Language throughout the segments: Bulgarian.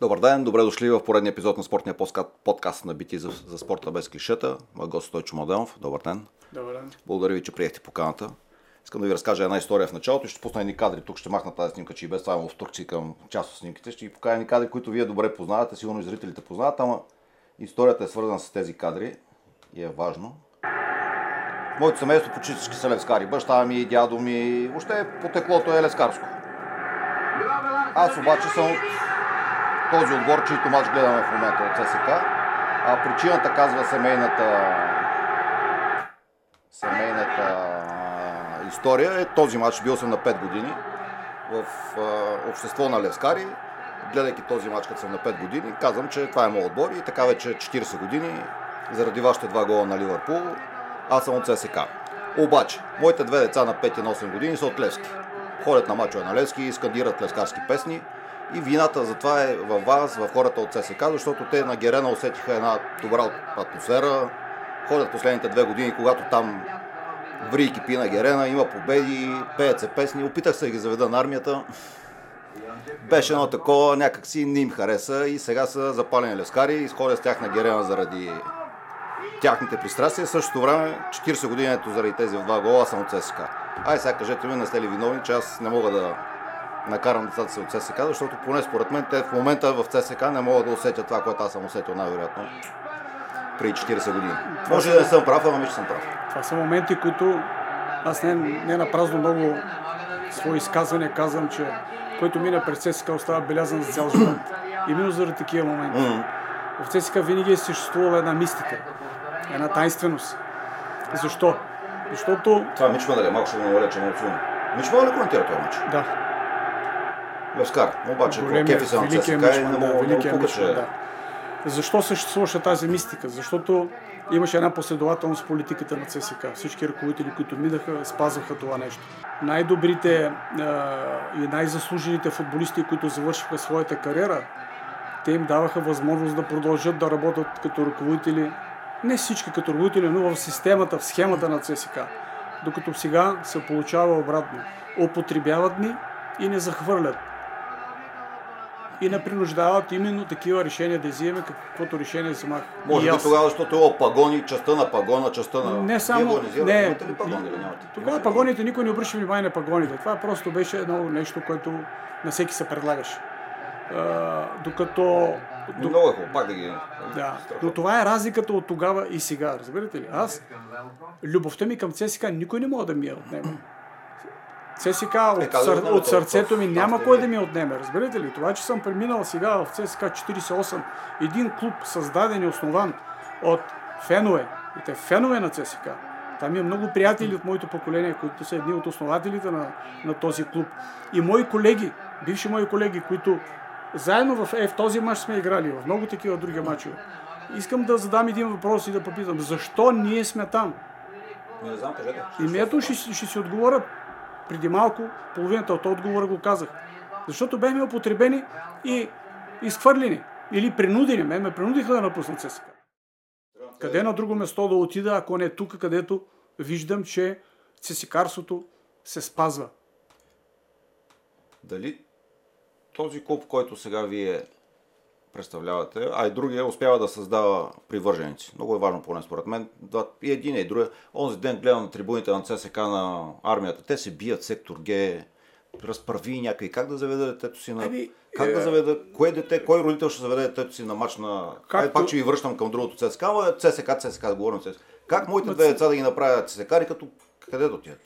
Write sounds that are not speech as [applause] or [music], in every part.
Добър ден, добре дошли в поредния епизод на спортния подкаст на BT за, за спорта без клишета. Мой гост Стойчо Младенов. Добър ден. Добър ден. Благодаря ви, че приехте поканата. Искам да ви разкажа една история в началото и ще пусна едни кадри. Тук ще махна тази снимка, че и без това в Турция към част от снимките. Ще ви покажа едни кадри, които вие добре познавате, сигурно и зрителите познават, ама историята е свързана с тези кадри и е важно. Моето семейство почти всички са лескари. Баща ми, дядо ми, въобще потеклото е лескарско. Аз обаче съм от този отбор, чийто матч гледаме в момента от ЦСК. А причината казва семейната семейната история е този матч. Бил съм на 5 години в общество на лескари. Гледайки този матч, като съм на 5 години, казвам, че това е моят отбор и така вече 40 години, заради вашите два гола на Ливърпул, аз съм от ЦСК. Обаче, моите две деца на 5 и на 8 години са от Левски. Ходят на мачове на Левски и скандират лескарски песни. И вината за това е във вас, в хората от ЦСК, защото те на Герена усетиха една добра атмосфера. Ходят последните две години, когато там ври и кипи на Герена, има победи, пеят се песни. Опитах се да ги заведа на армията. Беше едно такова, някакси не им хареса и сега са запалени лескари. Изходя с тях на Герена заради тяхните пристрастия. В същото време, 40 години заради тези два гола, съм от ЦСК. Ай, сега кажете ми, не сте ли виновни, че аз не мога да накарам децата си от ЦСК, защото поне според мен те в момента в ЦСК не могат да усетят това, което аз съм усетил най-вероятно преди 40 години. Това Може да не съм прав, ама мисля, че съм прав. Това са моменти, които аз не, не на празно много свои изказвания казвам, че който мине през ЦСКА остава белязан за цял живот. Именно заради такива моменти. Mm-hmm. В ЦСКА винаги е съществувала една мистика, една тайнственост. Защо? Защото... Това Мич да е малко ще го наваля, че е много Мич мога ли коментира този мач? Да. Левскар. Обаче, кефи се на ЦСКА и не мога да му че... Да. Защо съществуваше тази мистика? Защото имаше една последователност в политиката на ЦСК. Всички ръководители, които минаха, спазваха това нещо. Най-добрите а, и най-заслужените футболисти, които завършиха своята кариера, те им даваха възможност да продължат да работят като ръководители. Не всички като ръководители, но в системата, в схемата на ЦСК. Докато сега се получава обратно. Употребяват ни и не захвърлят и не принуждават именно такива решения да вземем, каквото решение вземах. Може би тогава, защото е пагони, частта на пагона, частта на... Не само... Не, пагони, тогава пагоните никой не обръща внимание на пагоните. Това просто беше едно нещо, което на всеки се предлагаше. Uh, докато... Много е хубаво, пак да ги... Да, но това е разликата от тогава и сега, разбирате ли? Аз, любовта ми към ЦСКА никой не може да ми я отнема. ЦСК от, е, сър... от сърцето ми няма кой да ми отнеме. Разбирате ли? Това, че съм преминал сега в ЦСК 48, един клуб създаден и основан от фенове, и те фенове на ЦСК. Там има много приятели от моето поколение, които са едни от основателите на, на този клуб. И мои колеги, бивши мои колеги, които заедно в, е, в този мач сме играли, в много такива други мачове. Искам да задам един въпрос и да попитам, защо ние сме там? Не знам, кажете. И ето ще, ще си отговоря преди малко половината от отговора го казах. Защото бяхме употребени и изхвърлени или принудени. Ме ме принудиха да напусна ЦСКА. Къде на друго место да отида, ако не тук, където виждам, че цесикарството се спазва. Дали този клуб, който сега вие представлявате, а и другия успява да създава привърженици. Много е важно, поне според мен. И един и другия. Онзи ден гледам на трибуните на ЦСК на армията. Те се бият сектор Г, разправи някакви. Как да заведе детето си на... Ами, как е... да заведе... Кое дете, кой родител ще заведе детето си на мач на... Както... Ай, пак ще ви връщам към другото ЦСК, ама ЦСК, ЦСК, да говорим ЦСК. Как моите две деца да ги направят ЦСК, като къде да отидат?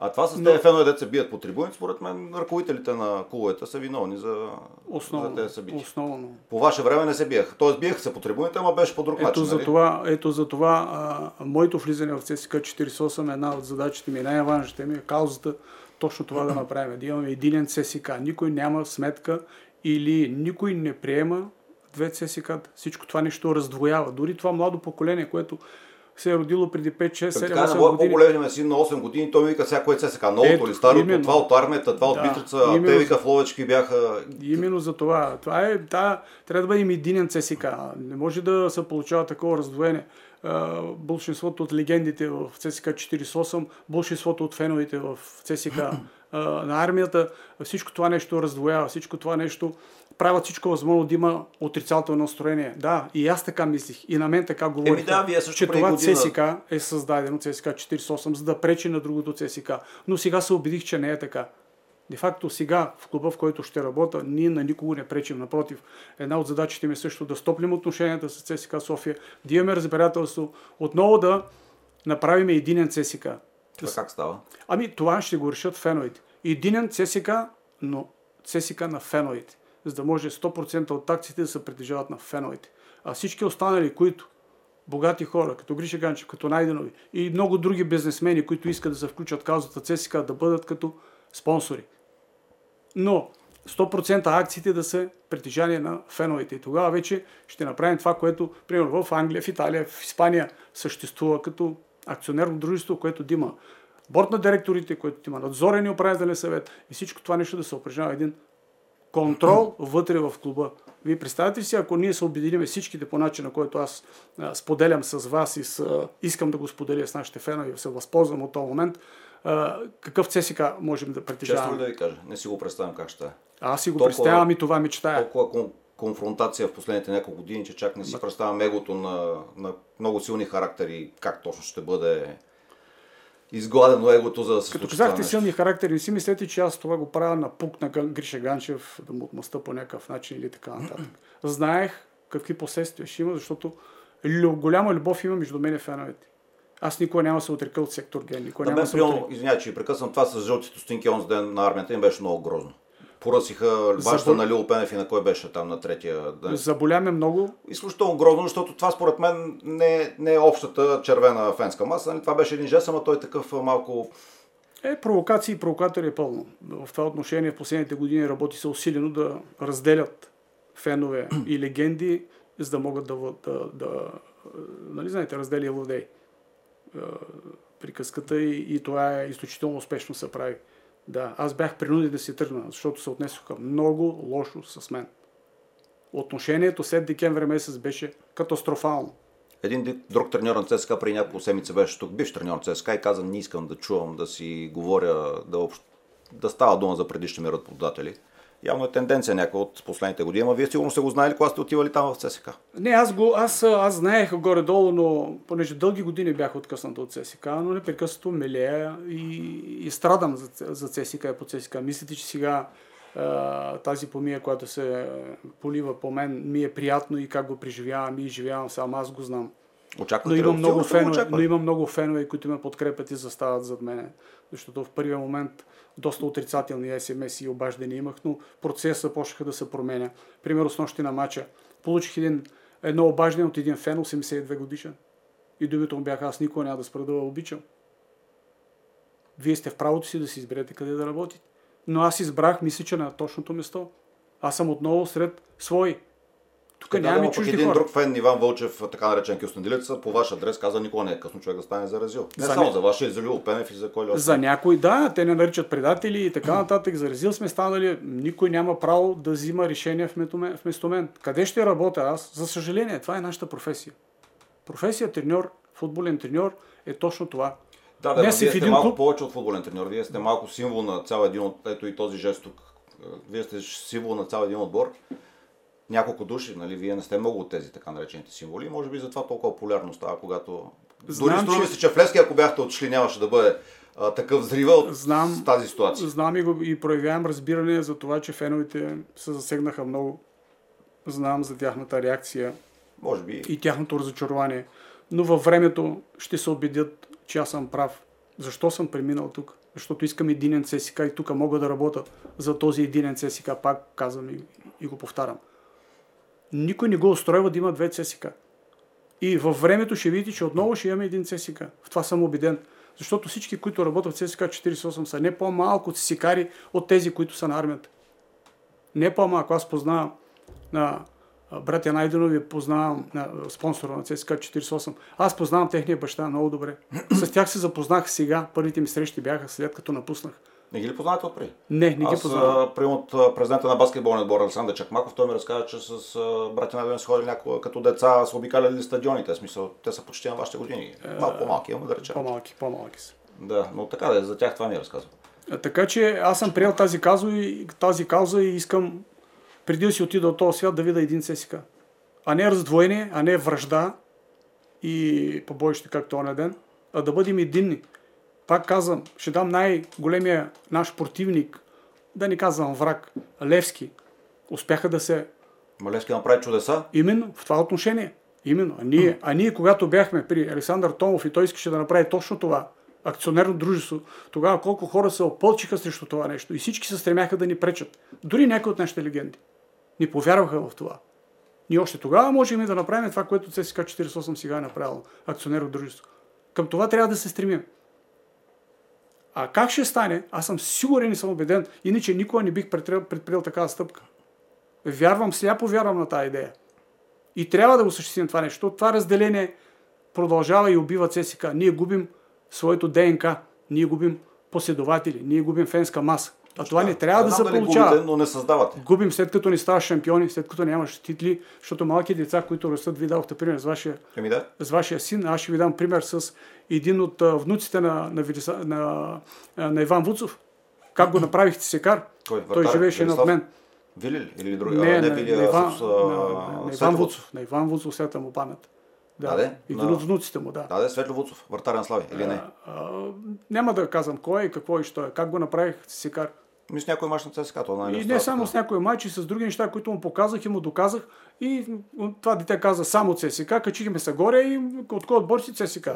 А това с тези фенове, деца се бият по трибуните, според мен ръководителите на клубовете са виновни за, основно, за тези събития. Основно. По ваше време не се биеха. Тоест биеха се по трибуните, ама беше по друг ето начин. За нали? това, ето за това а, моето влизане в ЦСК 48 е една от задачите ми, най-важната ми е каузата точно това да направим. Да имаме единен ЦСК. Никой няма сметка или никой не приема две ЦСК. Всичко това нещо раздвоява. Дори това младо поколение, което се е родило преди 5, 6, 7, 8 години. по-големия син на 8 години, той ми вика всяко е ССК. Новото ли, старото, именно, това от армията, това да, от Битрица, именно, те вика в Ловечки бяха... Именно за това. Това е, да, трябва да бъдем единен ЦСК. Не може да се получава такова раздвоение. Бълшинството от легендите в ЦСК 48, бълшинството от феновете в ЦСК а, на армията, всичко това нещо раздвоява, всичко това нещо правят всичко възможно да има отрицателно настроение. Да, и аз така мислих. И на мен така говорих. Да, вие също че това година... ЦСК е създадено, ЦСК 48, за да пречи на другото ЦСК. Но сега се убедих, че не е така. Де факто сега в клуба, в който ще работя, ние на никого не пречим. Напротив, една от задачите ми е също да стоплим отношенията с ЦСК София, да имаме разбирателство, отново да направим единен ЦСК. Това как става? Ами това ще го решат феновете. Единен ЦСК, но ЦСК на феновете. За да може 100% от акциите да се притежават на феновете. А всички останали, които богати хора, като Гриша Ганчев, като Найденови и много други бизнесмени, които искат да се включат казата ЦСК, да бъдат като спонсори но 100% акциите да са притежание на феновете. И тогава вече ще направим това, което, примерно, в Англия, в Италия, в Испания съществува като акционерно дружество, което да има борт на директорите, което има надзорен и управителен съвет и всичко това нещо да се упражнява един контрол вътре в клуба. Вие представете си, ако ние се обединим всичките по начина, който аз а, споделям с вас и с, а, искам да го споделя с нашите фенове и се възползвам от този момент, а, какъв ЦСК можем да притежаваме? Често ли да ви кажа? Не си го представям как ще е. Аз си го толкова, представям и това мечтая. Толкова кон- конфронтация в последните няколко години, че чак не си представям егото на, на много силни характери, как точно ще бъде изгладено егото, за да се Като казахте силни характери, не си мислете, че аз това го правя на пук на Гриша Ганчев, да му отмъста по някакъв начин или така нататък. Знаех какви последствия ще има, защото голяма любов има между мен и феновете. Аз никога няма се отрека от сектор ген. Никога няма се отрека. Извинявай, че прекъсвам това с жълтите стинки онзи ден на армията им беше много грозно. Поръсиха баща Забол... на Лил Пенев и на кой беше там на третия. Да... Заболяме много. Изключително грозно, защото това според мен не, не е общата червена фенска маса. Нали? Това беше един жест, ама той е такъв малко е, провокации и провокатори е пълно. В това отношение в последните години работи се усилено да разделят фенове и легенди, за да могат да, да, да нали знаете, раздели и владей приказката и, и това е изключително успешно се прави. Да, аз бях принуден да си тръгна, защото се отнесоха много лошо с мен. Отношението след декември месец беше катастрофално. Един друг треньор на ЦСКА преди няколко седмици беше тук, бивш треньор на ЦСКА и каза, не искам да чувам, да си говоря, да, да става дума за предишни ми работодатели. Явно е тенденция някаква от последните години, но вие сигурно сте го знаели, когато сте отивали там в ЦСК. Не, аз, го, аз, аз знаех горе-долу, но понеже дълги години бях откъснат от ЦСК, но непрекъснато мелея и, и страдам за, за ЦСК и по ЦСК. Мислите, че сега тази помия, която се полива по мен, ми е приятно и как го преживявам и живявам сам, аз го знам. Очаквате но, има много фенове, но има много фенове, които ме подкрепят и застават зад мене. Защото в първия момент доста отрицателни СМС и обаждания имах, но процесът почнаха да се променя. Примерно с нощи на матча получих един, едно обаждане от един фен, 82 годишен. И думите му бяха, аз никога няма да спра да обичам. Вие сте в правото си да си изберете къде да работите. Но аз избрах, мисля, че на точното место. Аз съм отново сред свои. Тук е, нямаме да, чужди един хора. друг фен, Иван Вълчев, така наречен Кюстендилец, по ваш адрес каза, никога не е късно човек да стане заразил. Не за само не... за вашия, и за Лил Пенев и за кой ли За някой, да, те не наричат предатели и така нататък. Заразил сме станали, никой няма право да взима решение вместо мен. Къде ще работя аз? За съжаление, това е нашата професия. Професия треньор, футболен треньор е точно това. Да, да, вие сте малко клуб... повече от футболен треньор. Вие сте малко символ на цял един от, ето и този жест тук. Вие сте символ на цял един отбор няколко души, нали, вие не сте много от тези така наречените символи, може би затова толкова популярно става, когато... Знам, Дори струва че... се, че в Левски, ако бяхте отшли, нямаше да бъде а, такъв взрива от знам, тази ситуация. Знам и, го, и проявявам разбиране за това, че феновете се засегнаха много. Знам за тяхната реакция. Може би. И тяхното разочарование. Но във времето ще се убедят, че аз съм прав. Защо съм преминал тук? Защото искам единен ЦСК и тук мога да работя за този единен ЦСК. Пак казвам и, и го повтарям никой не го устройва да има две ЦСК. И във времето ще видите, че отново ще имаме един ЦСК. В това съм убеден. Защото всички, които работят в ЦСК 48 са не по-малко ЦСКари от тези, които са на армията. Не по-малко. Аз познавам на братя Найденови, познавам на спонсора на ЦСК 48. Аз познавам техния баща много добре. С тях се запознах сега. Първите ми срещи бяха след като напуснах. Не ги ли познавате отпреди? Не, не ги познавам. При от президента на баскетболния отбор Александър Чакмаков, той ми разказа, че с братя на са ходили някога като деца, са обикаляли стадионите. Смисъл, те са почти на вашите години. Малко по-малки, имаме да речем. По-малки, по-малки са. Да, но така да, за тях това ми разказва. Така че аз съм приел тази кауза и, тази кауза и искам преди да си отида от този свят да видя един ЦСК. А не раздвоение, а не връжда и побоище както оня ден, а да бъдем единни. Пак казвам, ще дам най-големия наш противник, да не казвам враг, Левски. Успяха да се... Малевски направи чудеса? Именно, в това отношение. Именно. А ние, а ние когато бяхме при Александър Томов и той искаше да направи точно това, акционерно дружество, тогава колко хора се опълчиха срещу това нещо и всички се стремяха да ни пречат. Дори някои от нашите легенди ни повярваха в това. Ние още тогава можем да направим това, което ЦСКА 48 сега е направило, акционерно дружество. Към това трябва да се стремим. А как ще стане, аз съм сигурен и съм убеден, иначе никога не бих предприел, предприел такава стъпка. Вярвам, сляпо вярвам на тази идея. И трябва да го осъществим това нещо. Това разделение продължава и убива ЦСК. Ние губим своето ДНК, ние губим последователи, ние губим фенска маса. А това не трябва да, да се получава. Губите, но не създавате. Губим след като не ставаш шампиони, след като нямаш титли, защото малки деца, които растат, ви дадохте пример с вашия, Еми да. с вашия син. Аз ще ви дам пример с един от внуците на, на, на, на, на Иван Вуцов. Как го направихте секар? Кой? Той живееше над мен. Вили или други? Не, а, не, Вили, на, Иван, с, а, на, на, Иван Вуцов. На Иван Вуцов, света му памет. Да, да и на... от внуците му, да. Да, да, Светло Вуцов, вратарен слави, или не? А, а, няма да казвам кой и какво и що е. Как го направих секар? Ми с някой мач на ЦСКА. Това и не само с някой мач, и с други неща, които му показах и му доказах. И това дете каза само ЦСКА, качихме се горе и от кой отбор си ЦСКА.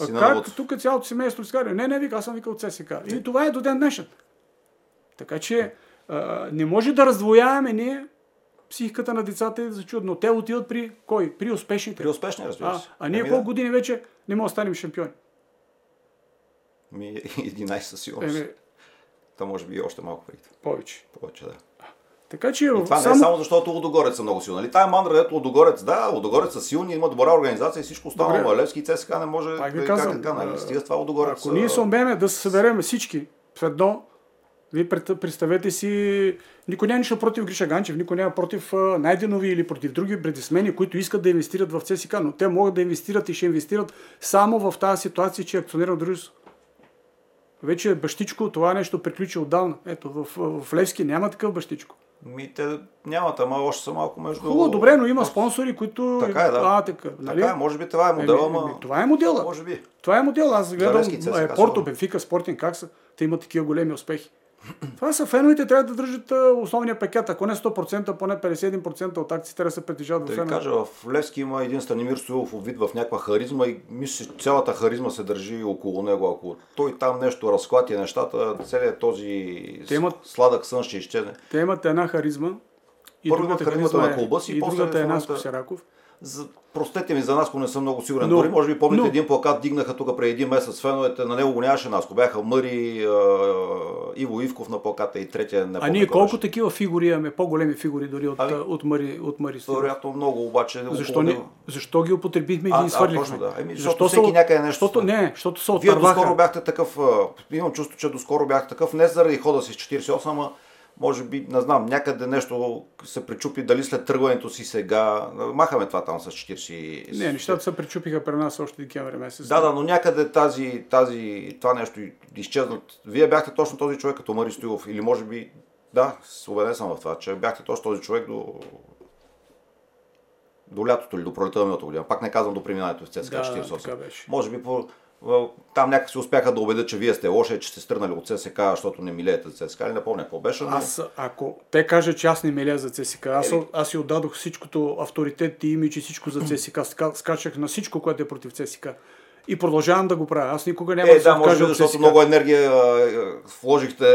А как тук цялото семейство си Не, не, вика, аз съм викал ЦСКА. И това е до ден днешен. Така че а, не може да раздвояваме ние психиката на децата е за чудно. Те отиват при кой? При успешните. При успешни, разбира се. А, а ние колко да. години вече не можем да станем шампиони? Ми [laughs] 11 със сигурност. Еми, Та може би и още малко преди. Повече. Повече, да. Така че. И това само... не е само защото Лудогорец са много силни. Нали? Тая мандра, дето Лудогорец, да, Лудогорец са силни, имат добра организация и всичко останало. Но Левски и ЦСКА не може Пак ви казвам, как така, нали? Стига с това Лудогорец. Ако ние се умеем да се съберем всички в едно, вие представете си, никой няма нищо против Гриша Ганчев, никой няма против Найденови или против други бредисмени, които искат да инвестират в ЦСК, но те могат да инвестират и ще инвестират само в тази ситуация, че акционерно дружество. Вече бащичко, това нещо приключи отдавна. Ето, в, в Левски няма такъв бащичко. Ми, те нямат, ама още са малко между... Хубаво, добре, но има спонсори, които... Така е, да. А, така, нали? така е, може би това е модела, ама... това е модела. Може би. Това е модел. Аз гледам е, Порто, Бенфика, Спортинг, как са. Те имат такива големи успехи. Това са феновете, трябва да държат основния пакет. Ако не 100%, поне 51% от акциите да се притежават в феновете. кажа, в Левски има един Станимир Стоилов вид в някаква харизма и мисля, че цялата харизма се държи около него. Ако той там нещо разклати нещата, целият този имат, сладък сън ще изчезне. Те имат една харизма. И Първо имат харизмата на клуба си, и другата е Наско Сераков за, простете ми за Наско не съм много сигурен. Но, Дори може би помните но... един плакат дигнаха тук преди един месец феновете, на него го нямаше Наско. Бяха Мъри, Иво Ивков на плаката и третия не А ние колко беше. такива фигури имаме, по-големи фигури дори от, ами, от Мъри, от Мъри Вероятно много, обаче. Защо, не, защо ги употребихме и ги изхвърлихме? Точно, да. Еми, защото, защото всеки някъде нещо. Защото, не, защото се Вие доскоро бяхте такъв, имам чувство, че доскоро бяхте такъв, не заради хода си с 48, ама може би, не знам, някъде нещо се пречупи, дали след тръгването си сега, махаме това там с 40... Не, нещата се пречупиха при нас още декември месец. Да, да, но някъде тази, тази, това нещо изчезнат. Вие бяхте точно този човек като Мари Стоилов или може би, да, убеден съм в това, че бяхте точно този човек до, до лятото или до пролета на година. Пак не казвам до преминането в ЦСКА да, 48. Може би по там някакси успяха да убедят, че вие сте лоши, че сте стрънали от ЦСК, защото не милеете за ЦСК. Не помня какво беше. Но... Аз, ако те кажат, че аз не милея за ЦСК, аз, Ели... аз си отдадох всичкото авторитет и имидж и всичко за ЦСК. [clears throat] Скачах на всичко, което е против ЦСК. И продължавам да го правя. Аз никога няма е, да се да, може би, защото много енергия вложихте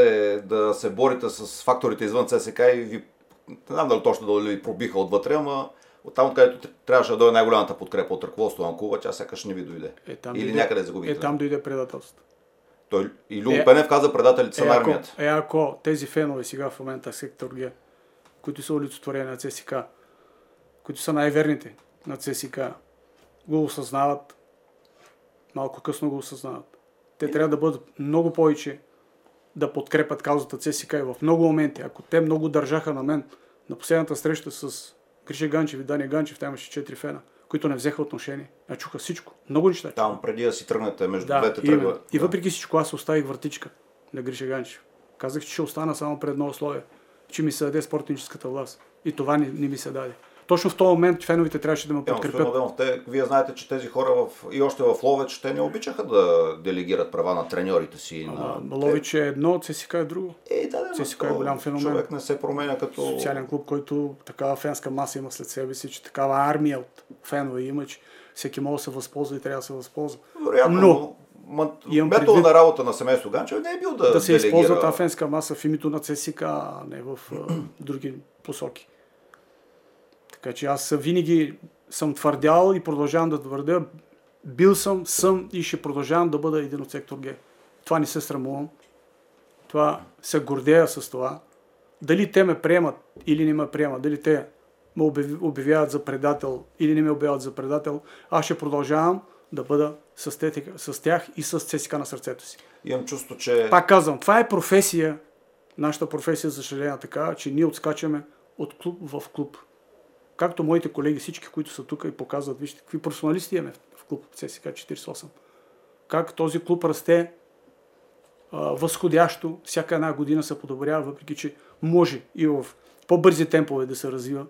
да се борите с факторите извън ЦСК и ви не знам дали точно да ви пробиха отвътре, ама там, откъдето трябваше да дойде най-голямата подкрепа от ръководството на клуба, тя сякаш не ви дойде. Е, там Или дойде, някъде загубите. Е, там дойде предателство. Той, и Любо е, Пенев каза предателите са е, на армията. Е, ако тези фенове сега в момента сектор Г, които са олицетворени на ЦСК, които са най-верните на ЦСК, го осъзнават, малко късно го осъзнават. Те трябва да бъдат много повече да подкрепят каузата ЦСК и в много моменти. Ако те много държаха на мен на последната среща с Гриша Ганчев и Дани Ганчев, там имаше четири фена, които не взеха отношение. А чуха всичко. Много неща. Там преди да си тръгнете между да, двете тръгва. И въпреки всичко аз оставих вратичка. на Гриша Ганчев. Казах, че ще остана само пред едно условие, че ми се даде спортническата власт. И това не, не ми се даде. Точно в този момент феновите трябваше да ме подкрепят. Демов, те, вие знаете, че тези хора в, и още в Ловеч, те не обичаха да делегират права на треньорите си. А, на... Ловеч е едно, ЦСК е друго. Е, да, да, ЦСК е голям феномен. Човек не се променя като... Социален клуб, който такава фенска маса има след себе си, че такава армия от фенове има, че всеки може да се възползва и трябва да се възползва. Вероятно, но, метода предвид... на работа на семейство Ганчев не е бил да Да се делегира... използва тази фенска маса в името на ЦСК, а не в други посоки. Така че аз винаги съм твърдял и продължавам да твърдя, бил съм, съм и ще продължавам да бъда един от сектор Г. Това не се срамувам. Това се гордея с това. Дали те ме приемат или не ме приемат, дали те ме обявяват за предател или не ме обявяват за предател, аз ще продължавам да бъда с, те, с тях и с ЦСКА на сърцето си. Имам чувство, че... Пак казвам, това е професия, нашата професия, за съжаление, така, че ние отскачаме от клуб в клуб. Както моите колеги, всички, които са тук и показват, вижте какви професионалисти имаме в клуб ЦСКА 48. Как този клуб расте а, възходящо, всяка една година се подобрява, въпреки че може и в по-бързи темпове да се развива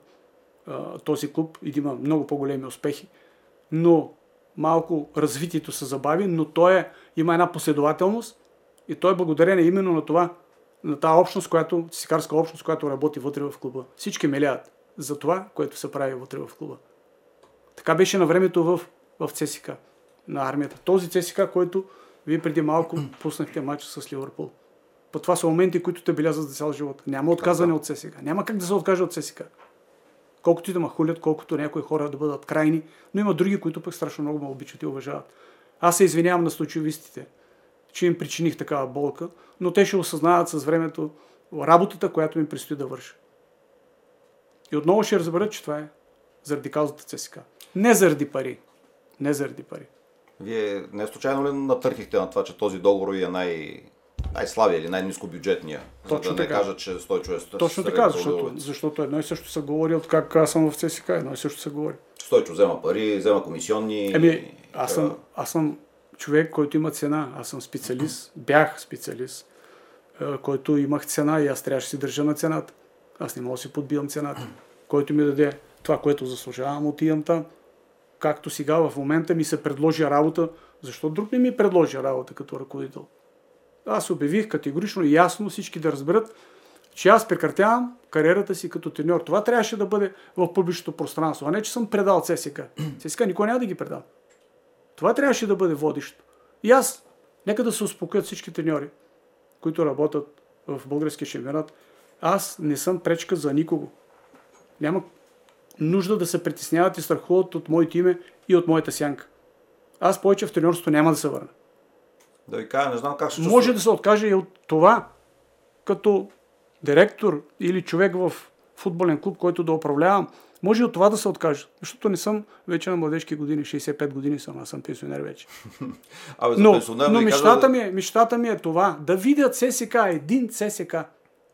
а, този клуб и да има много по-големи успехи. Но малко развитието се забави, но той е, има една последователност и той е благодарение именно на това, на тази общност, която, сикарска общност, която работи вътре в клуба. Всички мелят за това, което се прави вътре в клуба. Така беше на времето в, в ЦСК на армията. Този ЦСК, който вие преди малко [clears throat] пуснахте матч с Ливърпул. По това са моменти, които те белязват за цял живот. Няма отказане от ЦСК. Няма как да се откаже от ЦСК. Колкото и да ме хулят, колкото някои хора да бъдат крайни, но има други, които пък страшно много ме обичат и уважават. Аз се извинявам на случайовистите, че им причиних такава болка, но те ще осъзнават с времето работата, която ми предстои да върша. И отново ще разберат, че това е заради каузата ЦСКА. Не заради пари. Не заради пари. Вие не случайно ли натърхихте на това, че този договор е най- най-слабия или най-низко бюджетния. Точно за да така. не кажа, че Стойчо е Точно така, защото, защото едно и също се говори от как аз съм в ЦСК, едно и също се говори. Стойчо взема пари, взема комисионни. Еми, аз съм, аз съм човек, който има цена. Аз съм специалист, бях специалист, който имах цена и аз трябваше да си държа на цената. Аз не мога да си подбивам цената. Който ми даде това, което заслужавам, отивам там. Както сега в момента ми се предложи работа, защо друг не ми предложи работа като ръководител? Аз обявих категорично и ясно всички да разберат, че аз прекратявам кариерата си като треньор. Това трябваше да бъде в публичното пространство, а не, че съм предал ЦСК. ЦСК никой няма да ги предам. Това трябваше да бъде водещо. И аз, нека да се успокоят всички треньори, които работят в българския шампионат. Аз не съм пречка за никого. Няма нужда да се притесняват и страхуват от моето име и от моята сянка. Аз повече в треньорството няма да се върна. Да ви кажа, не знам как ще Може да се откаже и от това, като директор или човек в футболен клуб, който да управлявам. Може и от това да се откаже, защото не съм вече на младежки години, 65 години съм, аз съм пенсионер вече. [laughs] Абе, но пенсионер, но да мечтата, кажа... ми е, мечтата ми е това, да видят ССК, един ССК.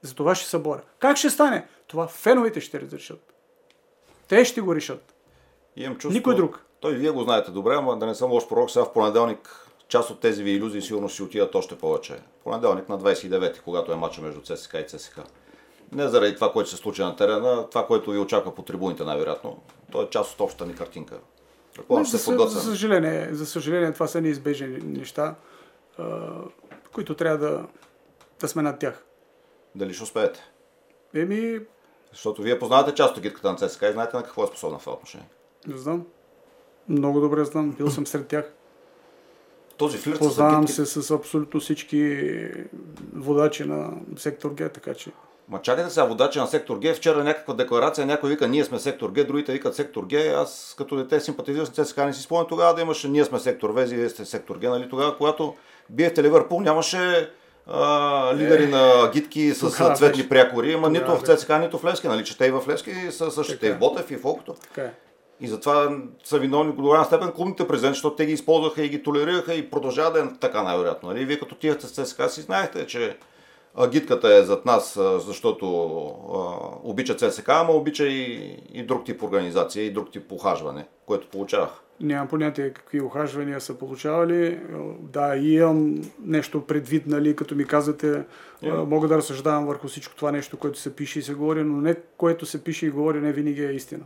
За това ще се боря. Как ще стане? Това феновете ще разрешат. Те ще го решат. Имам чувство, Никой друг. Той вие го знаете добре, ама да не съм лош пророк, сега в понеделник част от тези ви иллюзии сигурно ще отидат още повече. Понеделник на 29-ти, когато е матча между ЦСКА и ЦСКА. Не заради това, което се случи на терена, това, което ви очаква по трибуните, най-вероятно. То е част от общата ни картинка. Не, за, за, за, съжаление, за съжаление, това са неизбежни неща, които трябва да, да сме над тях. Дали ще успеете? Еми... Защото вие познавате част от гидката на ЦСКА и знаете на какво е способна в това отношение. Не знам. Много добре знам. Бил съм сред тях. Този флирт Познавам се с абсолютно всички водачи на сектор Г, така че... Ма чакайте сега, водачи на сектор Г, вчера някаква декларация, някой вика, ние сме сектор Г, другите викат сектор Г. Аз като дете симпатизирах с ЦСКА, не си спомням тогава да имаше, ние сме сектор В, вие сте сектор Г, нали? Тогава, когато биехте Ливърпул, нямаше а, лидери е, на гитки с цветни беше. прякори, ама нито в ЦСКА, нито в Левски, нали? Че те и в Левски са същите, и в Ботев, и в Окото. Така е. И затова са виновни до голяма степен клубните президенти, защото те ги използваха и ги толерираха и продължават да е така най-вероятно. Нали? Вие като тихате с ЦСКА си знаехте, че агитката е зад нас, защото обича ЦСК, ама обича и, и друг тип организация, и друг тип похажване, което получавах. Нямам понятие какви охажвания са получавали. Да, и имам нещо предвид, нали, като ми казвате, yeah. мога да разсъждавам върху всичко това нещо, което се пише и се говори, но не което се пише и говори не винаги е истина.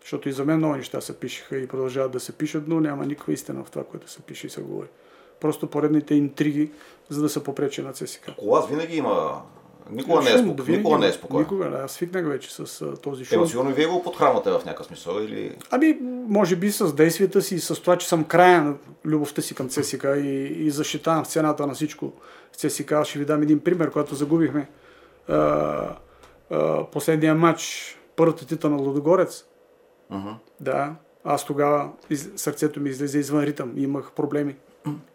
Защото и за мен много неща се пишеха и продължават да се пишат, но няма никаква истина в това, което се пише и се говори. Просто поредните интриги, за да се попречи на ЦСК. Кола винаги има Никога не е, споко... да никога не е спокоен. Никога не. Аз свикнах вече с а, този шум. Ема сигурно вие го подхранвате в някакъв смисъл или... Ами, може би с действията си, с това, че съм края на любовта си към ЦСК и, и защитавам сцената на всичко ЦСК. Ще ви дам един пример, когато загубихме а, а, последния матч, първата тита на Лодогорец. Uh-huh. Да, аз тогава из, сърцето ми излезе извън ритъм, имах проблеми.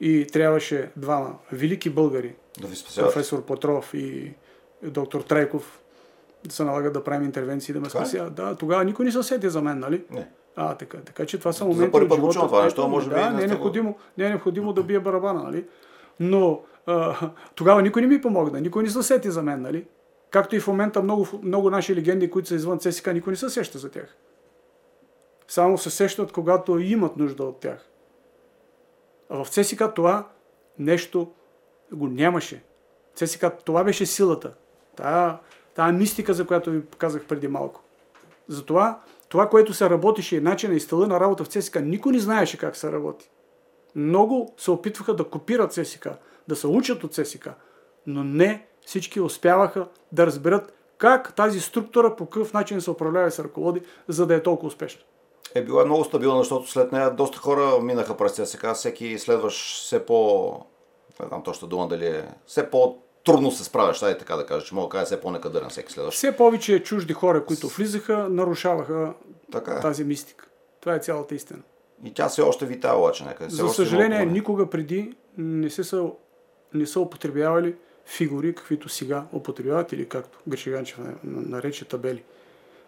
И трябваше двама велики българи, да ви професор Петров и доктор Трайков, да се налага да правим интервенции, да ме спасяват. Да, тогава никой не се сети за мен, нали? Не. А, така, така че това са моменти. За първи път учвам това нещо, може да, би. Не е, необходимо, не е необходимо да бие барабана, нали? Но а, тогава никой не ми помогна, никой не се сети за мен, нали? Както и в момента много, много наши легенди, които са извън ЦСКА, никой не се сеща за тях. Само се сещат, когато имат нужда от тях. А в ЦСКА това нещо го нямаше. ЦСКА това беше силата. Тая, тая мистика, за която ви казах преди малко. Затова това, което се работеше, начина и стъла на работа в ЦСКА, никой не знаеше как се работи. Много се опитваха да копират ЦСКА, да се учат от ЦСКА, но не всички успяваха да разберат как тази структура по какъв начин се управлява и се ръководи, за да е толкова успешна. Е била много стабилна, защото след нея доста хора минаха през ЦСКА, всеки следваш все по... Не знам точно дума дали е... Все по трудно се справяш, тай така да кажа, че мога да кажа все по-некадърен всеки следващ. Все повече чужди хора, които влизаха, нарушаваха така е. тази мистика. Това е цялата истина. И тя все още витава, обаче някъде. За съжаление, никога преди не, се са, не са употребявали фигури, каквито сега употребяват или както Гришиганчев нарече табели.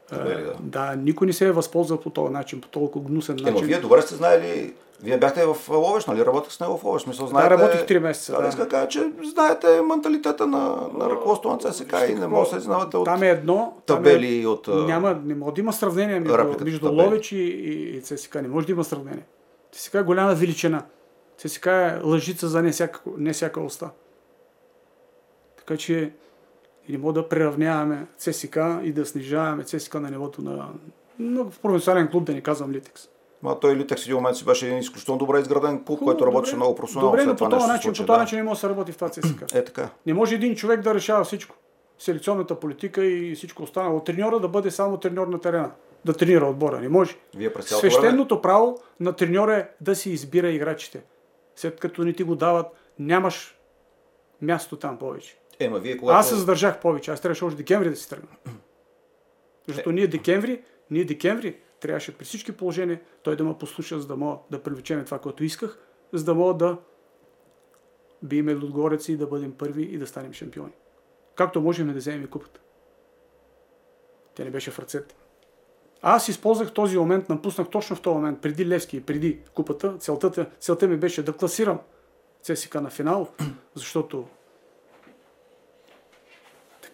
Табели, да. да, никой не се е възползвал по този начин, по толкова гнусен начин. Ема вие добре сте знаели вие бяхте в Ловеш, нали? Работих с него в Ловеш. Смисъл, знаете, да, работих 3 месеца. Да, да. Иска кажа, че знаете менталитета на, на ръководство на ЦСК и не може да се знавате от там е едно, табели е, от... Няма, не може да има сравнение между, между Ловеч и, и, и ЦСК. Не може да има сравнение. ЦСК е голяма величина. ЦСК е лъжица за не всяка, не всяка уста. Така че не мога да приравняваме ЦСК и да снижаваме ЦСК на нивото на, на провинциален клуб, да не казвам Литекс. Ма той Литекс в един момент си беше един изключително добре изграден клуб, Хубаво, който работеше много професионално. Добре, но по този начин, по този начин не може да се работи в това ЦСК. Е така. Не може един човек да решава всичко. Селекционната политика и всичко останало. Треньора да бъде само треньор на терена. Да тренира отбора. Не може. Вие Свещеното време... право на треньора е да си избира играчите. След като не ти го дават, нямаш място там повече. Ема, вие когато... Аз се задържах повече. Аз трябваше още декември да си тръгна. Защото е... ние декември, ние декември трябваше при всички положения той да ме послуша, за да мога да привлечем това, което исках, за да мога да биеме отгорец и да бъдем първи и да станем шампиони. Както можем да вземем и купата. Тя не беше в ръцете. Аз използвах този момент, напуснах точно в този момент, преди Левски и преди купата. Целта, целта ми беше да класирам ЦСК на финал, [clears throat] защото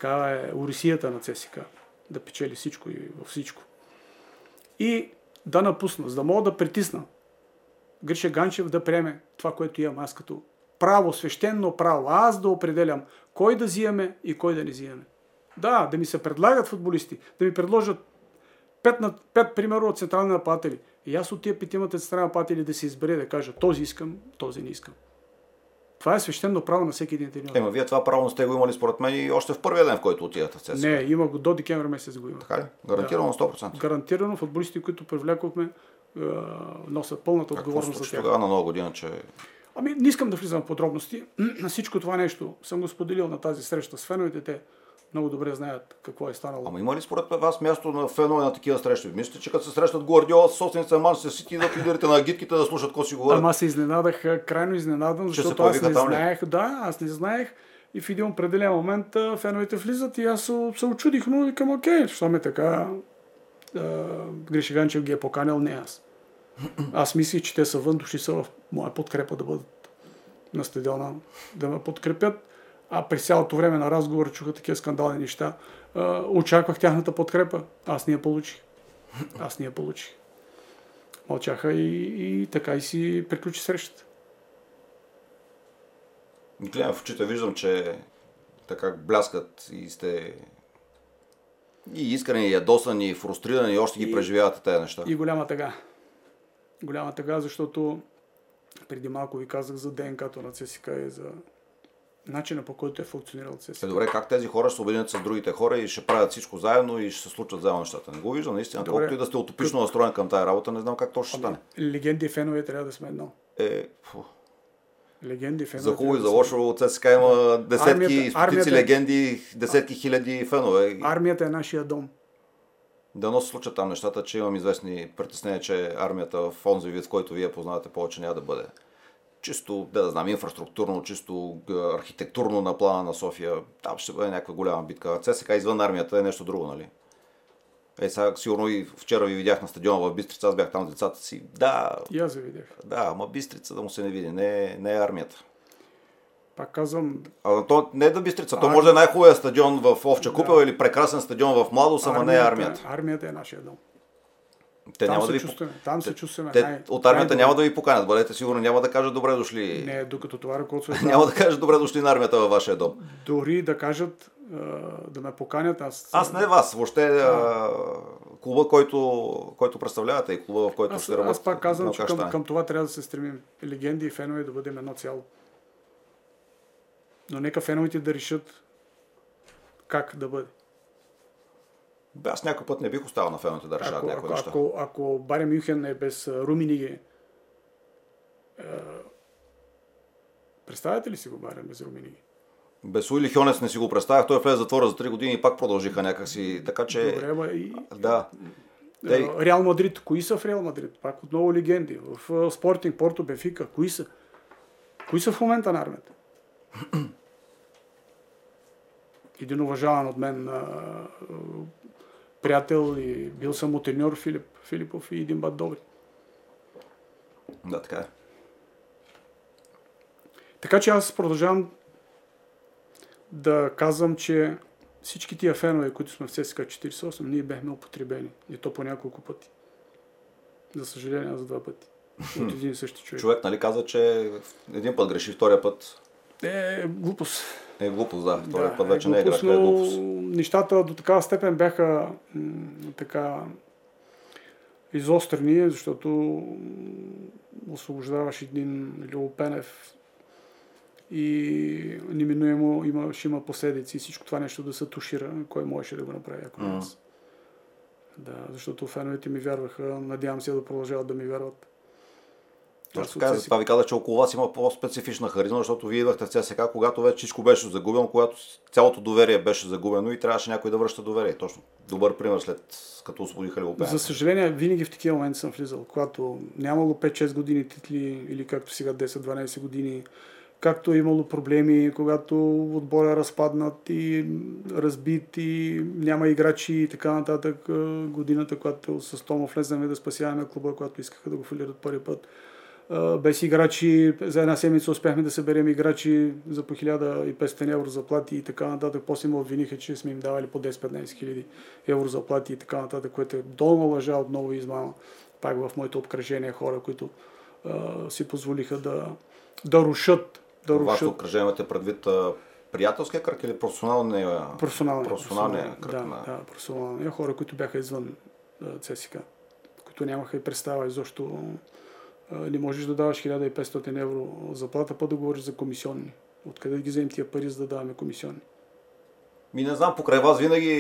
така е урисията на ЦСК. Да печели всичко и във всичко и да напусна, за да мога да притисна Гриша Ганчев да приеме това, което имам аз като право, свещено право, аз да определям кой да взимаме и кой да не взимаме. Да, да ми се предлагат футболисти, да ми предложат пет, на, пет примерно от централни нападатели. И аз от тия петимата централни нападатели да се избере, да кажа този искам, този не искам. Това е свещено право на всеки един треньор. Ема, вие това право сте го имали според мен и още в първия ден, в който отидете в ЦСКА. Не, има го до декември месец го има. Така ли? Гарантирано да. 100%. Гарантирано футболисти, които привлякохме, носят пълната отговорност за тях. Тогава на нова година, че... Ами, не искам да влизам в подробности. [clears throat] На всичко това нещо съм го споделил на тази среща с феновете. Те много добре знаят какво е станало. Ама има ли според вас място на фенове на такива срещи? Мислите, че като се срещат Гвардиола с собствените на Манчестър Сити, идват лидерите на агитките да слушат какво си говорят? Ама се изненадах, крайно изненадан, защото аз не знаех. Да, аз не знаех. И в един определен момент феновете влизат и аз се очудих, но викам, окей, защо ме така? Гриши Ганчев ги е поканил, не аз. Аз мислих, че те са вън, дошли са в моя подкрепа да бъдат на стадиона, да ме подкрепят. А през цялото време на разговор чуха такива скандални неща, а, очаквах тяхната подкрепа. Аз не я получих. Аз не я получих. Мълчаха и, и така и си приключи срещата. Гледам в очите, виждам, че така бляскат и сте и искрени, и ядосани, и фрустрирани, и още ги преживявате тези неща. И голяма тъга. Голяма тъга, защото преди малко ви казах за ДНК-то на ЦСК и за начина по който е функционирал ЦСКА. Е, добре, как тези хора ще се обединят с другите хора и ще правят всичко заедно и ще се случат заедно нещата? Не го виждам, наистина. Добре. Колкото и да сте утопично настроен към тази работа, не знам как точно ще стане. Легенди и фенове трябва да сме едно. Е, фу. Легенди, фенове. За хубаво и за лошо ЦСКА има десетки, армията, стотици армията, легенди, десетки хиляди фенове. Армията е нашия дом. Да се случат там нещата, че имам известни притеснения, че армията в онзи вид, който вие познавате, повече няма да бъде чисто, да, да знам, инфраструктурно, чисто архитектурно на плана на София. Там ще бъде някаква голяма битка. ЦСК извън армията е нещо друго, нали? Е, сега сигурно и вчера ви видях на стадиона в Бистрица, аз бях там с децата си. Да. И аз ви видях. Да, ама Бистрица да му се не види, не, не е армията. Пак казвам. А, то не е да Бистрица, то може да е най-хубавия стадион в Овча купел да. или прекрасен стадион в Младост, ама не е армията. Армията е нашия дом. Те там няма да ви... чувстваме, там се чувстваме. Те, най- от армията най- няма да ви поканят, бъдете сигурно, няма да кажат добре дошли. Не, докато това ръководство е [laughs] Няма да кажат добре дошли на армията във вашия дом. Дори да кажат да ме поканят, аз... Аз не вас, въобще а... клуба, който, който представлявате и клуба, в който аз, ще работите. Аз пак казвам, че към, към това трябва да се стремим. Легенди и фенове да бъдем едно цяло. Но нека феновете да решат как да бъде. Аз някой път не бих оставил на феновете да решават някои ако, неща. Ако, ако Бари Мюхен е без Руминиги, е, представяте ли си го Бари без Руминиги? Без Уили Хьонес не си го представях. Той е влезе в затвора за 3 години и пак продължиха някакси. Така че... Добре, ба, и... Да. Е, Реал Мадрид. Кои са в Реал Мадрид? Пак отново легенди. В Спортинг, Порто, Бенфика. Кои са? Кои са в момента на армията? [clears throat] Един уважаван от мен приятел и бил съм от треньор Филип Филипов и един бат Добри. Да, така е. Така че аз продължавам да казвам, че всички тия фенове, които сме в ЦСКА 48, ние бяхме употребени. И то по няколко пъти. За съжаление, за два пъти. [laughs] От един и същи човек. Човек, нали, каза, че един път греши, втория път. Е, глупост. Е глупост, да. Втория да, път вече е не е грешка, е глупост. Нещата до такава степен бяха м- така изострени, защото освобождаваш един Пенев и неминуемо има, ще има последици и всичко това нещо да се тушира, кой можеше да го направи, ако mm. аз. Да, защото феновете ми вярваха, надявам се да продължават да ми вярват. Точно така, затова ви казах, че около вас има по-специфична харизма, защото вие идвахте в ЦСК, когато вече всичко беше загубено, когато цялото доверие беше загубено и трябваше някой да връща доверие. Точно. Добър пример след като освободиха Леопен. За съжаление, винаги в такива моменти съм влизал, когато нямало 5-6 години титли или както сега 10-12 години, както е имало проблеми, когато отбора е разпаднат и разбит и няма играчи и така нататък. Годината, когато с Томо влезнаме да спасяваме клуба, когато искаха да го фалират първи път без играчи. За една седмица успяхме да съберем играчи за по 1500 евро заплати и така нататък. После ме обвиниха, че сме им давали по 10-15 хиляди евро заплати и така нататък, което е долна лъжа, отново измама. Пак в моето обкръжение хора, които а, си позволиха да, да рушат. Да рушат. Вашето обкръжение имате предвид а, приятелския кръг или професионалния, професионалния, професионалния кръг? Да, на... да, професионалния. Хора, които бяха извън ЦСКА, които нямаха и представа изобщо не можеш да даваш 1500 евро заплата, па да говориш за комисионни. Откъде да ги вземем тия пари, за да даваме комисионни? Ми не знам, покрай вас винаги...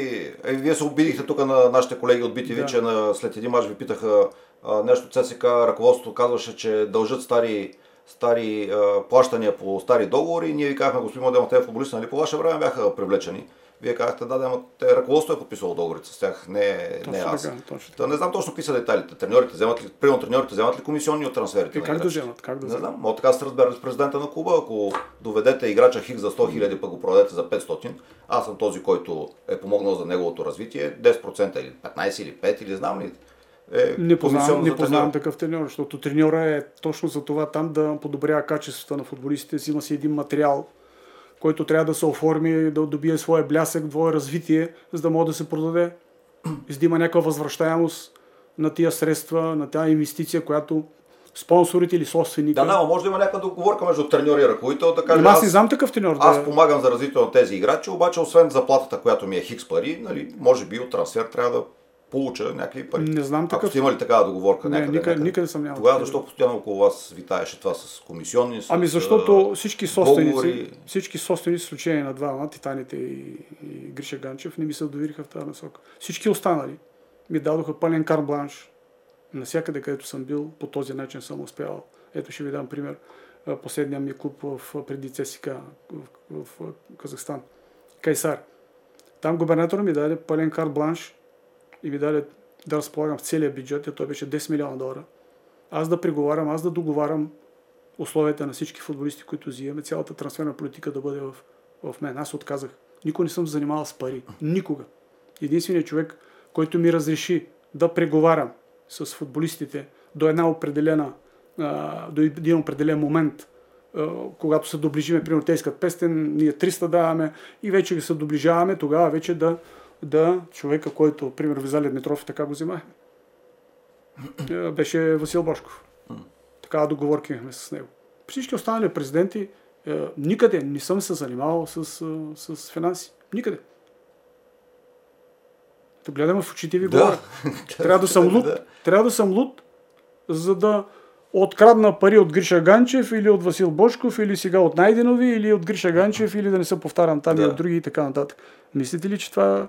Е, вие се обидихте тук на нашите колеги от BTV, да. че на, след един мач ви питаха а, нещо ЦСК, ръководството казваше, че дължат стари, стари а, плащания по стари договори ние ви казахме, господин Модел, те футболисти, нали по ваше време бяха привлечени. Вие казахте, да, да, ама те ръководството е подписало договорите с тях, не, точно не аз. Така, точно така. не знам точно какви са детайлите. Треньорите вземат ли, примерно треньорите вземат ли комисионни от трансферите? И как да вземат? Как да не знам, мога така се разберете с президента на клуба, ако доведете играча Хик за 100 хиляди, пък го продадете за 500, аз съм този, който е помогнал за неговото развитие, 10% или 15 или 5 или знам ли. Е не познавам, не познавам такъв треньор, защото треньора е точно за това там да подобрява качеството на футболистите, взима си един материал, който трябва да се оформи, да добие своя блясък, двое развитие, за да може да се продаде. И да има някаква възвръщаемост на тия средства, на тази инвестиция, която спонсорите или собственика. Да, да, може да има някаква договорка между треньор и ръководител. Да каже, аз не знам такъв треньор. Аз да... помагам за развитие на тези играчи, обаче освен заплатата, която ми е хикс пари, нали, може би от трансфер трябва да получа някакви пари. Не знам такъв. Ако сте имали такава договорка не, някъде, никъде, никъде съм нямал. Тогава защо постоянно около вас витаеше това с комисионни? С, ами защото всички собственици, договори... всички собственици, изключение на двама, Титаните и, и Гриша Ганчев, не ми се довериха в тази насока. Всички останали ми дадоха пълен карбланш. Навсякъде, където съм бил, по този начин съм успявал. Ето ще ви дам пример. Последния ми клуб в, преди ЦСК в, в, в Казахстан. Кайсар. Там губернатор ми даде пълен карт бланш и ми даде да разполагам в целия бюджет, и той беше 10 милиона долара. Аз да преговарям, аз да договарям условията на всички футболисти, които взимаме, цялата трансферна политика да бъде в, в мен. Аз отказах. Никой не съм занимавал с пари. Никога. Единственият човек, който ми разреши да преговарям с футболистите до една определена, до един определен момент, когато се доближиме, примерно те искат 500, ние 300 даваме и вече се доближаваме, тогава вече да да човека, който, примерно, Визалия Дмитров, така го взимахме. Е, беше Васил Бошков. Такава договорка имахме с него. Всички останали президенти е, никъде не съм се занимавал с, с, с финанси. Никъде. Да гледам в очите ви да. говоря. [laughs] Трябва да съм луд. Трябва да съм луд, за да открадна пари от Гриша Ганчев или от Васил Бошков или сега от Найденови или от Гриша Ганчев или да не се повтарям там да. и от други и така нататък. Мислите ли, че това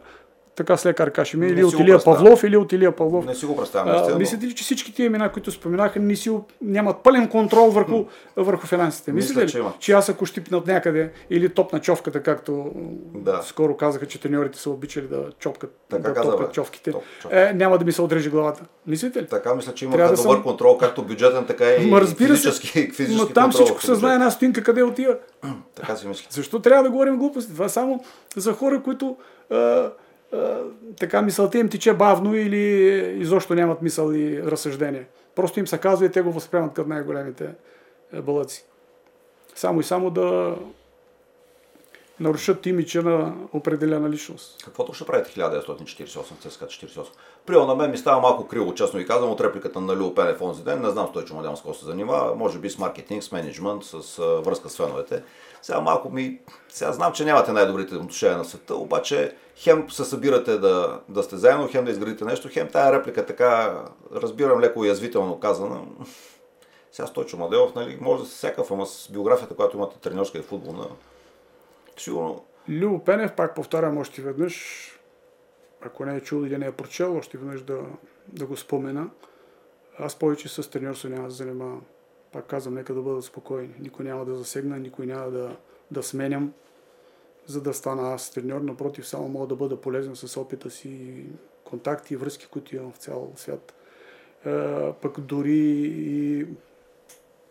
така с лекар ми, или от Илия Павлов, или от Илия Павлов. Не си го представям. Мислите ли, че всички тия имена, които споменаха, не си, нямат пълен контрол върху, върху финансите? Мислите ли, че, че аз ако щипна от някъде или топ на човката, както да. скоро казаха, че треньорите са обичали да чопкат, така да каза, топкат човките, топ, е, няма да ми се отрежи главата. Мислите ли? Така мисля, че има добър съм... контрол, както бюджетен, така и Ма, физически, се, физически но там всичко се знае една стинка къде отива. така си мисля. Защо трябва да говорим глупости? Това е само за хора, които така мисълта им тече бавно или изобщо нямат мисъл и разсъждение. Просто им се казва и те го възприемат като най-големите е, балъци. Само и само да нарушат имиджа на определена личност. Каквото ще правите 1948 ЦСКА 48? Приема на мен ми става малко криво, честно ви казвам, от репликата на Лил Пенев онзи ден. Не знам с той Чумадян с какво се занимава. Може би с маркетинг, с менеджмент, с връзка с феновете. Сега малко ми... Сега знам, че нямате най-добрите отношения на света, обаче хем се събирате да, да сте заедно, хем да изградите нещо, хем тая реплика така, разбирам леко уязвително казана. Сега Стойчо Маделов, нали, може да се всякакъв, ама с биографията, която имате тренерска и футболна, сигурно... Любо Пенев, пак повтарям още веднъж, ако не е чул или не е прочел, още веднъж да, да го спомена. Аз повече с треньорство няма да занимавам. Пак казвам, нека да бъдат спокойни. Никой няма да засегна, никой няма да, да сменям, за да стана аз треньор. Напротив, само мога да бъда полезен с опита си, контакти и връзки, които имам в цял свят. Е, пък дори и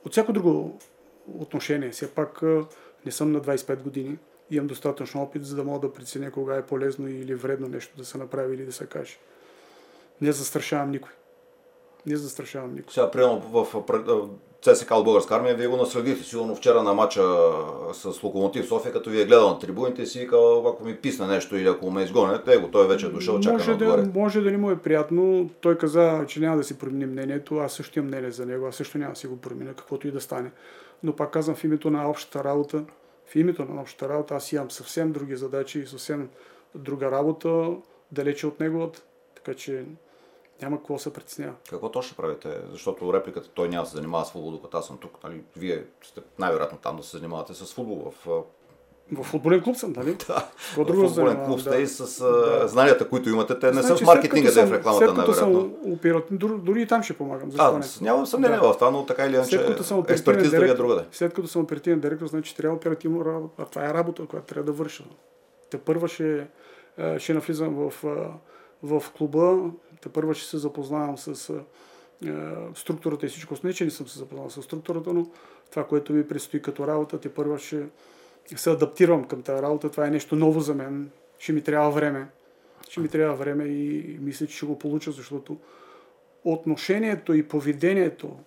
от всяко друго отношение. Все пак е, не съм на 25 години. Имам достатъчно опит, за да мога да преценя кога е полезно или вредно нещо да се направи или да се каже. Не застрашавам никой. Не застрашавам никой. Сега, примерно, в, в ЦСК от българска армия, вие го наследите. Сигурно вчера на матча с Локомотив София, като ви е гледал на трибуните, си викал, ако ми писне нещо или ако ме изгонят, его, той вече е дошъл, чака може да, може да не му е приятно. Той каза, че няма да си промени мнението. Аз също имам мнение за него. Аз също няма да си го променя, каквото и да стане. Но пак казвам, в името на общата работа, в името на общата работа, аз имам съвсем други задачи и съвсем друга работа, далече от него. Така че няма какво се притеснява. Какво точно правите? Защото репликата той няма да се занимава с футбол, докато аз съм тук. Нали? Вие сте най-вероятно там да се занимавате с футбол. В, в футболен клуб съм, нали? [laughs] Да. В футболен клуб сте да. и с да. знанията, които имате. Те не значи, са в маркетинга, да е в рекламата, след като съм оперативен, дори, и там ще помагам. Защо а, не? нямам съмнение да. в това, но така или иначе експертизата ви е другаде. След като съм оперативен директор, значи трябва оперативно работа. Това е работа, която трябва да върша. Те първа ще, ще навлизам в, в клуба, те първа ще се запознавам с структурата и всичко. Не, че не съм се запознал с структурата, но това, което ми предстои като работа, те първа ще се адаптирам към тази работа. Това е нещо ново за мен. Ще ми трябва време. Ще ми трябва време и мисля, че ще го получа, защото отношението и поведението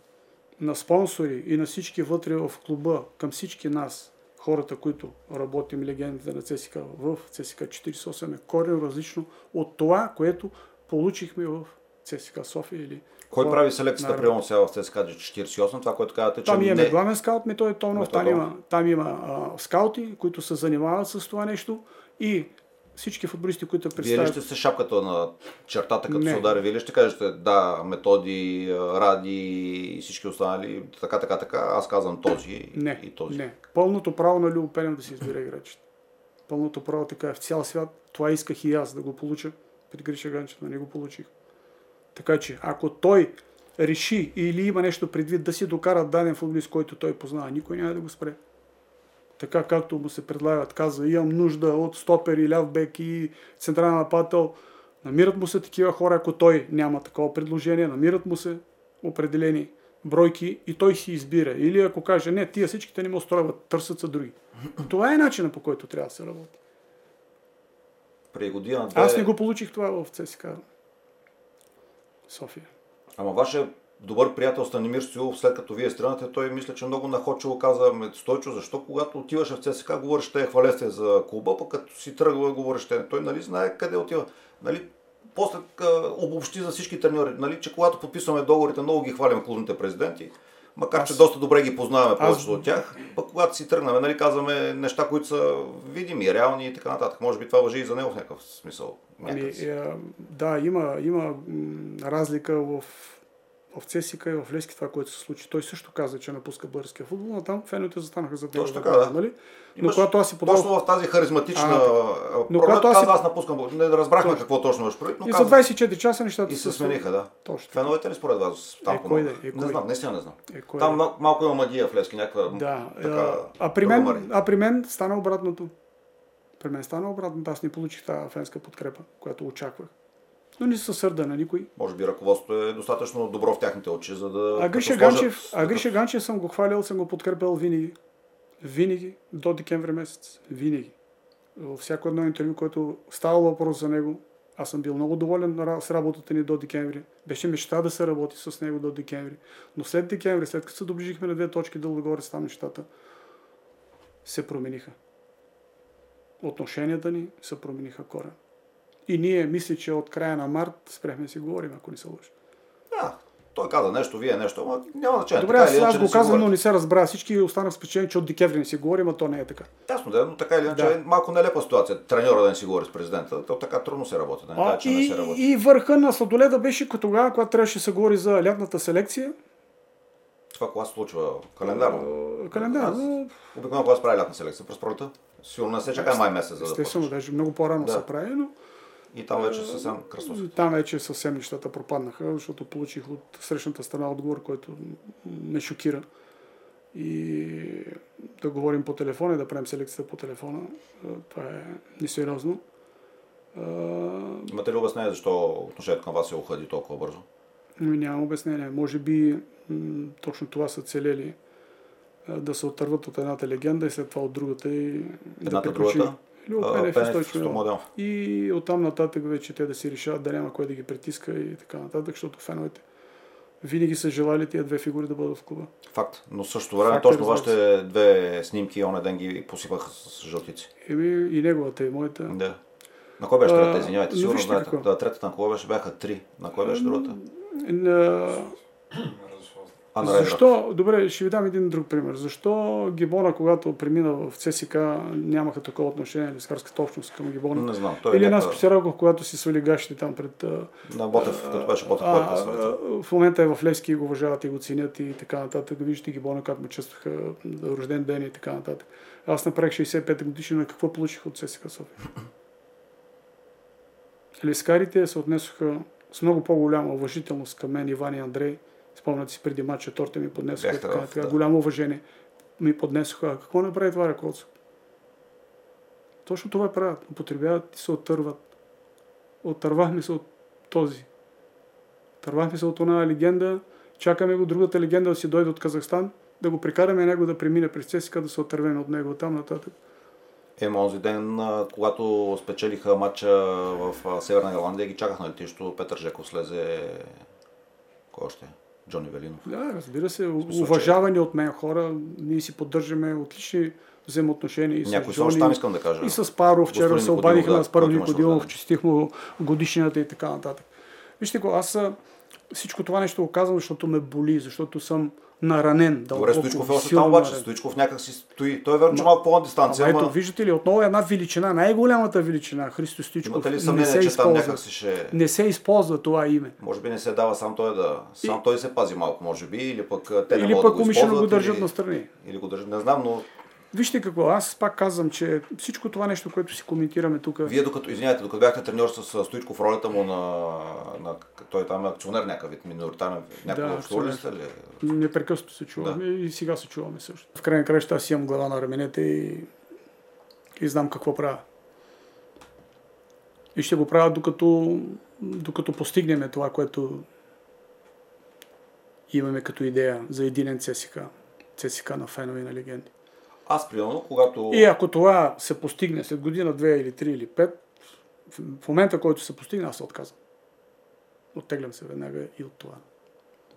на спонсори и на всички вътре в клуба към всички нас, хората, които работим легендите на ЦСК в ЦСК 48 е коренно различно от това, което получихме в ЦСК София или кой прави селекцията, примерно сега в ЦСКА 48, това, което казвате, че Там имаме не... главен скаут Методи Тонов, там има, там има а, скаути, които се занимават с това нещо и всички футболисти, които представят... Вие ли ще се шапката на чертата, като не. се удари? Вие ли ще кажете, да, Методи, Ради и всички останали, така, така, така, аз казвам този не, и този? Не, пълното право на Любо Пенев да си избере играчите. Пълното право така е в цял свят. Това исках и аз да го получа при Гриша Ганчев, не го получих. Така че, ако той реши или има нещо предвид да си докара даден футболист, който той познава, никой няма да го спре. Така както му се предлагат, казва, имам нужда от стопер и ляв бек и централен нападател. Намират му се такива хора, ако той няма такова предложение, намират му се определени бройки и той си избира. Или ако каже, не, тия всичките не ме устроиват, търсят са други. Това е начинът по който трябва да се работи. При година, две... Аз не го получих това в ЦСКА. София. Ама ваше добър приятел Станимир Стоилов, след като вие стрънате, той мисля, че много находчиво каза Стойчо, защо когато отиваш в ЦСКА, говориш, те е хвалесте за клуба, пък като си тръгва, говориш, те. Той нали знае къде отива. Нали, после обобщи за всички треньори, нали, че когато подписваме договорите, много ги хвалим клубните президенти, макар аз... че доста добре ги познаваме повечето аз... от тях, пък когато си тръгнем, нали, казваме неща, които са видими, реални и така нататък. Може би това въжи и за него в някакъв смисъл. Ами, е, да, има, има разлика в в Цесика и в Лески това, което се случи. Той също каза, че напуска българския футбол, но там феновете застанаха за. Точно така, да. Нали? Но когато аз си подал... Точно в тази харизматична а, но когато аз, си... аз напускам, не разбрахме точно. какво точно ще прави. И за 24 часа нещата И се смениха, да. Точно. Феновете ли според вас? Там, е, кой да, е, не знам, наистина не знам. Е, кой там да. малко има магия в Лески, някаква да. така, а, при мен, а при мен стана обратното. При мен стана обратното. Аз не получих тази фенска подкрепа, която очаквах но не са сърда на никой. Може би ръководството е достатъчно добро в тяхните очи, за да... А Гриша Ганчев, а Гриша Ганчев съм го хвалил, съм го подкрепил винаги. Винаги, до декември месец. Винаги. Във всяко едно интервю, което става въпрос за него, аз съм бил много доволен с работата ни до декември. Беше мечта да се работи с него до декември. Но след декември, след като се доближихме на две точки горе с там нещата, се промениха. Отношенията ни се промениха корен. И ние, мисля, че от края на март спрехме си говорим, ако не се лъжа. Да, той каза нещо, вие нещо, ама няма значение. Добре, аз, аз го казвам, но не се разбра. Всички останах с впечатление, че от декември не си говорим, а то не е така. Ясно, да, но така или иначе да. е малко нелепа ситуация. Треньора да не си говори с президента, то така трудно се работи. Да не а, и, не се работи. и върха на сладоледа беше като тогава, когато трябваше да се говори за лятната селекция. Това кога се случва? Календарно? Календарно. Обикновено кога се прави лятна селекция? През пролета? Сигурно не се чака май месец. За Естествено, да даже много по-рано да. се прави, но и там вече съвсем кръстов. Там вече съвсем нещата пропаднаха, защото получих от срещната страна отговор, който ме шокира. И да говорим по телефона и да правим селекцията по телефона, това е несериозно. Имате ли обяснение защо отношението към вас се охлади толкова бързо? Ами нямам обяснение. Може би м- точно това са целели да се отърват от едната легенда и след това от другата и Едната да приключи. другата? Любопенев и Стойчо И оттам нататък вече те да си решават да няма кой да ги притиска и така нататък, защото феновете винаги са желали тия две фигури да бъдат в клуба. Факт. Но също време Факт, точно вашите две снимки оня ден ги посипаха с жълтици. Еми и неговата и моята. Да. На кой беше трета, извинявайте? Сигурно знаете. Да, третата на кого беше? Бяха три. На кой беше другата? На... А Защо, добре, ще ви дам един друг пример. Защо Гибона, когато премина в ЦСК, нямаха такова отношение на лискарската общност към Гибона? Не знам. Той е Или е нас Косерагов, когато си свали гащите там пред... На Ботев, като беше Ботев, а, а, В момента е в Левски и го уважават и го ценят и така нататък. Виждате Гибона как му честваха рожден ден и така нататък. Аз направих 65 годишна, какво получих от ЦСК София? Лескарите се отнесоха с много по-голяма уважителност към мен, Иван и Андрей, Спомнят си преди матча, торта ми поднесоха така, така, да. голямо уважение. Ми поднесоха. Какво направи това ръководство? Точно това правят. Употребяват и се отърват. Отървахме се от този. Отървахме се от една легенда. Чакаме го другата легенда да си дойде от Казахстан, да го прикараме него да премине през Цесика, да се отървем от него там нататък. Е, онзи ден, когато спечелиха матча в Северна Ирландия, ги чаках на летището. Петър Жеков слезе... Кой още? Джони Велинов. Да, разбира се. Уважавани от мен хора. Ние си поддържаме отлични взаимоотношения и с Някой Жони, там искам да кажа. И с Паро вчера се обадихме да, с Паро проблеми. честих му годишнината и така нататък. Вижте го, аз всичко това нещо го казвам, защото ме боли, защото съм наранен. Добре, Стоичков е там обаче. Стоичков някак си стои. Той е верно, че малко по-на дистанция. Ама ето, виждате ли, отново една величина, най-голямата величина, Христо Стоичков, Имате ли не съмнение, че там използва. някак си ще... Не се използва това име. Може би не се дава сам той да... Сам той се пази малко, може би, или пък те не Или могат пък да го използват. го държат или... настрани. Или го държат, не знам, но Вижте какво, аз пак казвам, че всичко това нещо, което си коментираме тук, вие докато, извинявайте, докато бяхте треньор с а, Стоичков, ролята му на, на той там е акционер някакъв вид, миноритарен, някакво Да, акционер. сте ли? непрекъснато се чуваме и сега се чуваме също. В крайна краща аз имам глава на раменете и, и знам какво правя. И ще го правя докато, докато постигнем това, което имаме като идея за единен ЦСК. ЦСК на фенове и на легенди. Аз, примерно, когато... И ако това се постигне след година, две или три или пет, в- момента, който се постигне, аз се отказвам. Оттеглям се веднага и от това.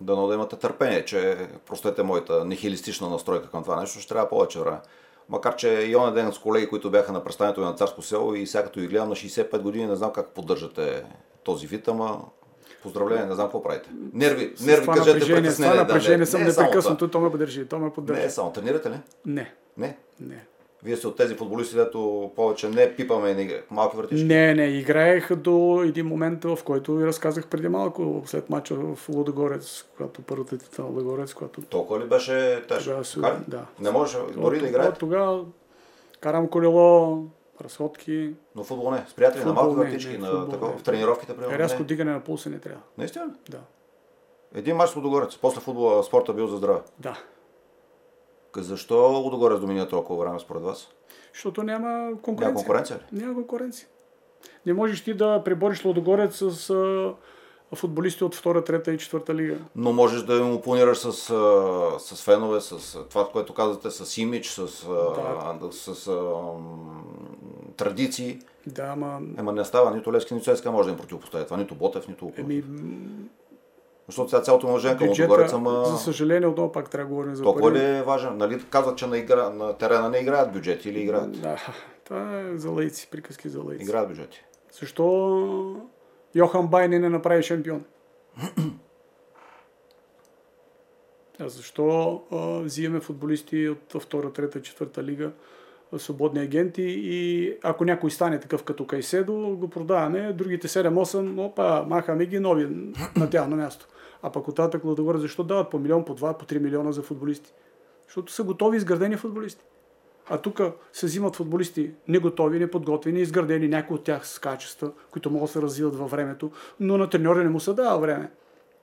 Дано да имате търпение, че простете моята нихилистична настройка към това нещо, ще трябва повече време. Макар, че и оня ден с колеги, които бяха на представянето на Царско село и сега като ги гледам на 65 години, не знам как поддържате този вид, ама поздравление, не знам какво правите. Нерви, С нерви, това кажете притеснение. това да, напрежение не, съм не е непрекъснато, то ме поддържи, то ме това. поддържи. Не е само. Тренирате ли? Не, Не. не. Вие сте от тези футболисти, дето повече не пипаме ни малки вратички. Не, не, играех до един момент, в който ви разказах преди малко, след мача в Лудогорец, когато първата титла на Лудогорец, когато Толкова ли беше тежко? Тогава да. Не можеше дори да от Тогава карам колело, разходки, но футбол не. С приятели на Футбол малки не, вратички, на футбол такова, в тренировките, примерно. рязко не. дигане на пулса не трябва. Наистина ли? Да. Един мач с Лудогорец. После футбола, спорта бил за здраве. Да. Защо Лудогорец доминира толкова време според вас? Защото няма конкуренция. Няма конкуренция ли? Няма конкуренция. Не можеш ти да пребориш Лодогорец с футболисти от втора, трета и четвърта лига. Но можеш да им опонираш с, с фенове, с това, което казвате, с имидж, с, а, с м, традиции. Да, ама... Ема не става нито Левски, нито Цеска може да им противопоставя това, нито Ботев, нито Лукович. Еми, Защото сега цялото мъже към Лудогорец, ама за съжаление, отново пак трябва да говорим за толкова пари. ли е важен? Нали казват, че на, игра, на терена не играят бюджети или играят? Да, това е за лейци, приказки за лейци. Играят бюджети. Защо Йохан Байне не направи шампион? А защо а, взимаме футболисти от втора, трета, четвърта лига, свободни агенти и ако някой стане такъв като Кайседо, го продаваме, другите 7-8, опа, махаме ги нови на тяхно място. А пък оттатък Лудогорец, защо дават по милион, по два, по 3 милиона за футболисти? Защото са готови изградени футболисти. А тук се взимат футболисти неготови, неподготвени, изградени, някои от тях с качества, които могат да се развиват във времето, но на треньора не му се дава време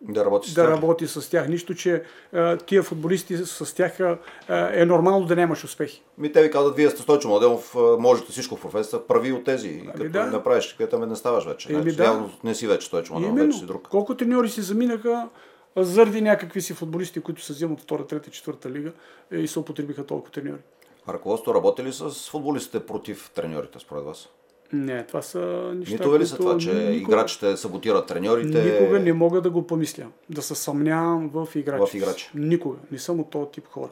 Да работи с да тях. работи с тях. Нищо, че а, тия футболисти с тях а, е нормално да нямаш успехи. Ми те ви казват, вие сте Стойчо Младенов, можете всичко в професията, прави от тези. И като да. не направиш, където ме не ставаш вече. Еми Значи, да. Явно не си вече Стойчо Младенов, вече си друг. колко треньори си заминаха заради някакви си футболисти, които се взимат втора, трета, четвърта лига е, и се употребиха толкова треньори. Ръководството работи ли с футболистите против треньорите, според вас? Не, това са неща, Митове ли са това, че никога- играчите саботират треньорите? Никога не мога да го помисля. Да се съмнявам в играчи. В играчи. Никога. Не съм от този тип хора.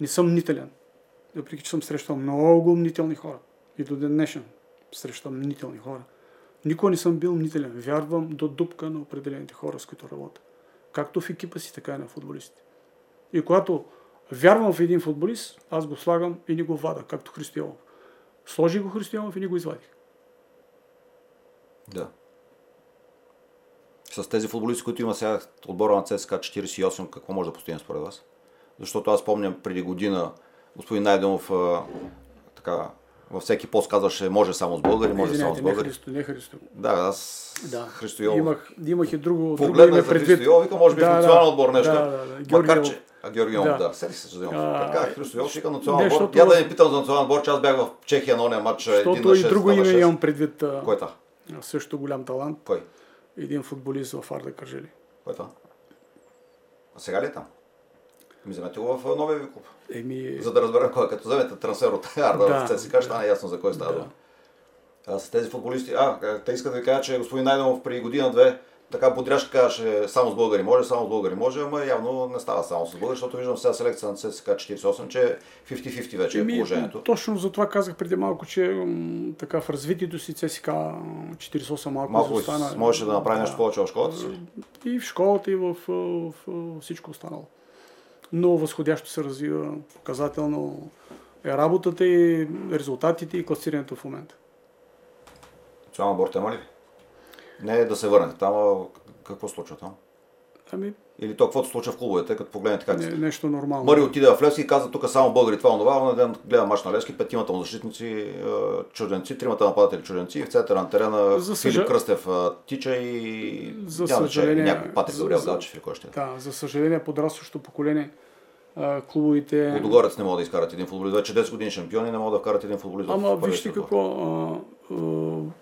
Не съм мнителен. Въпреки, че съм срещал много мнителни хора. И до ден днешен срещам мнителни хора. Никога не съм бил мнителен. Вярвам до дупка на определените хора, с които работя. Както в екипа си, така и на футболистите. И когато вярвам в един футболист, аз го слагам и не го вада, както Христоянов. Сложи го Христоянов и не го извадих. Да. С тези футболисти, които има сега отбора на ЦСКА 48, какво може да постигне според вас? Защото аз помням преди година господин Найденов така, във всеки пост казваше може само с българи, може само с не българи. Христо, не Христо. Да, аз Да. Христо Йолов. Имах, имах и друго, друго Погледнах име предвид. Христо вика, може би в национален отбор нещо. Да, да, да. Макар, Георгиев. че... А, Георги Да. да. Седи се за Йолов. А, Така, Христо Йолов, вика национален не, отбор. защото- Я да не питам за национален отбор, че аз бях в Чехия на ония матч. един Защото на и шест, друго име имам предвид. Кой е? Също голям талант. Кой? Един футболист в Арда Кържели. Кой е? А сега ли е там? Ми вземете го в новия ви клуб. Еми, За да разберем кой е. Като вземете трансфер от Арда Да, в ЦСКА, ще да. стане ясно за кой става Да. дума. А с тези футболисти... А, те искат да ви кажа, че господин Найденов при година-две така бодряшка казваше, само с българи може, само с българи може, ама явно не става само с българи, защото виждам сега селекция на ЦСК 48, че 50-50 вече е положението. Точно за това казах преди малко, че така в развитието си ЦСК 48 малко, Малко изостана. можеше да направи нещо повече в школата си. И в школата, и в, в, в всичко останало. Но възходящо се развива показателно е работата и резултатите и класирането в момента. Национална борт има ли? Не е да се върнете там, а какво случва там? Ами, Или то какво се случва в клубовете, като погледнете как не, нещо нормално. Мъри отиде в Левски и каза тук само българи, това онова, на ден гледа мач на Левски, петимата му защитници е, чужденци, тримата нападатели чужденци и в центъра на терена За Филип съжа- Кръстев е, тича и За няма съжаление- някой Патрик за- Габриел Галчев или кой ще е. Да, за съжаление, подрастващото поколение, клубовите... Лудогорец не могат да изкарат един футболист. Вече 10 години шампиони не могат да вкарат един футболист. Ама вижте какво,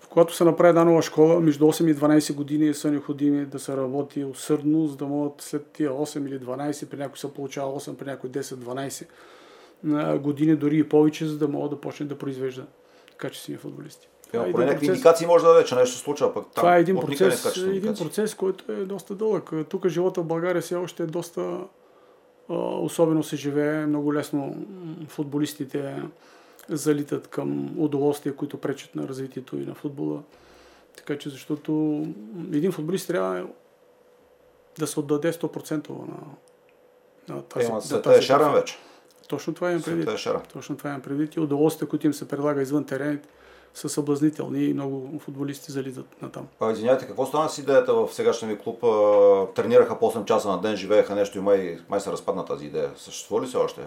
когато се направи една нова школа, между 8 и 12 години са необходими да се работи усърдно, за да могат след тия 8 или 12, при някой се получава 8, при някой 10-12 а, години, дори и повече, за да могат да почнат да произвеждат качествени футболисти. Има е поне някакви процес- индикации може да даде, че нещо случва, пък там Това е един процес, скачат един процес, който е доста дълъг. Тук живота в България все още е доста особено се живее. Много лесно футболистите залитат към удоволствия, които пречат на развитието и на футбола. Така че защото един футболист трябва да се отдаде 100% на, на тази, на света тази е шарен вече. Точно това имам предвид. Е шарен. Точно това имам предвид. И удоволствия, които им се предлага извън терените, са съблазнителни и много футболисти залитат на там. А, извинявайте, какво стана с идеята в сегашния ви клуб? Тренираха по 8 часа на ден, живееха нещо и май, май се разпадна тази идея. Съществува ли се още?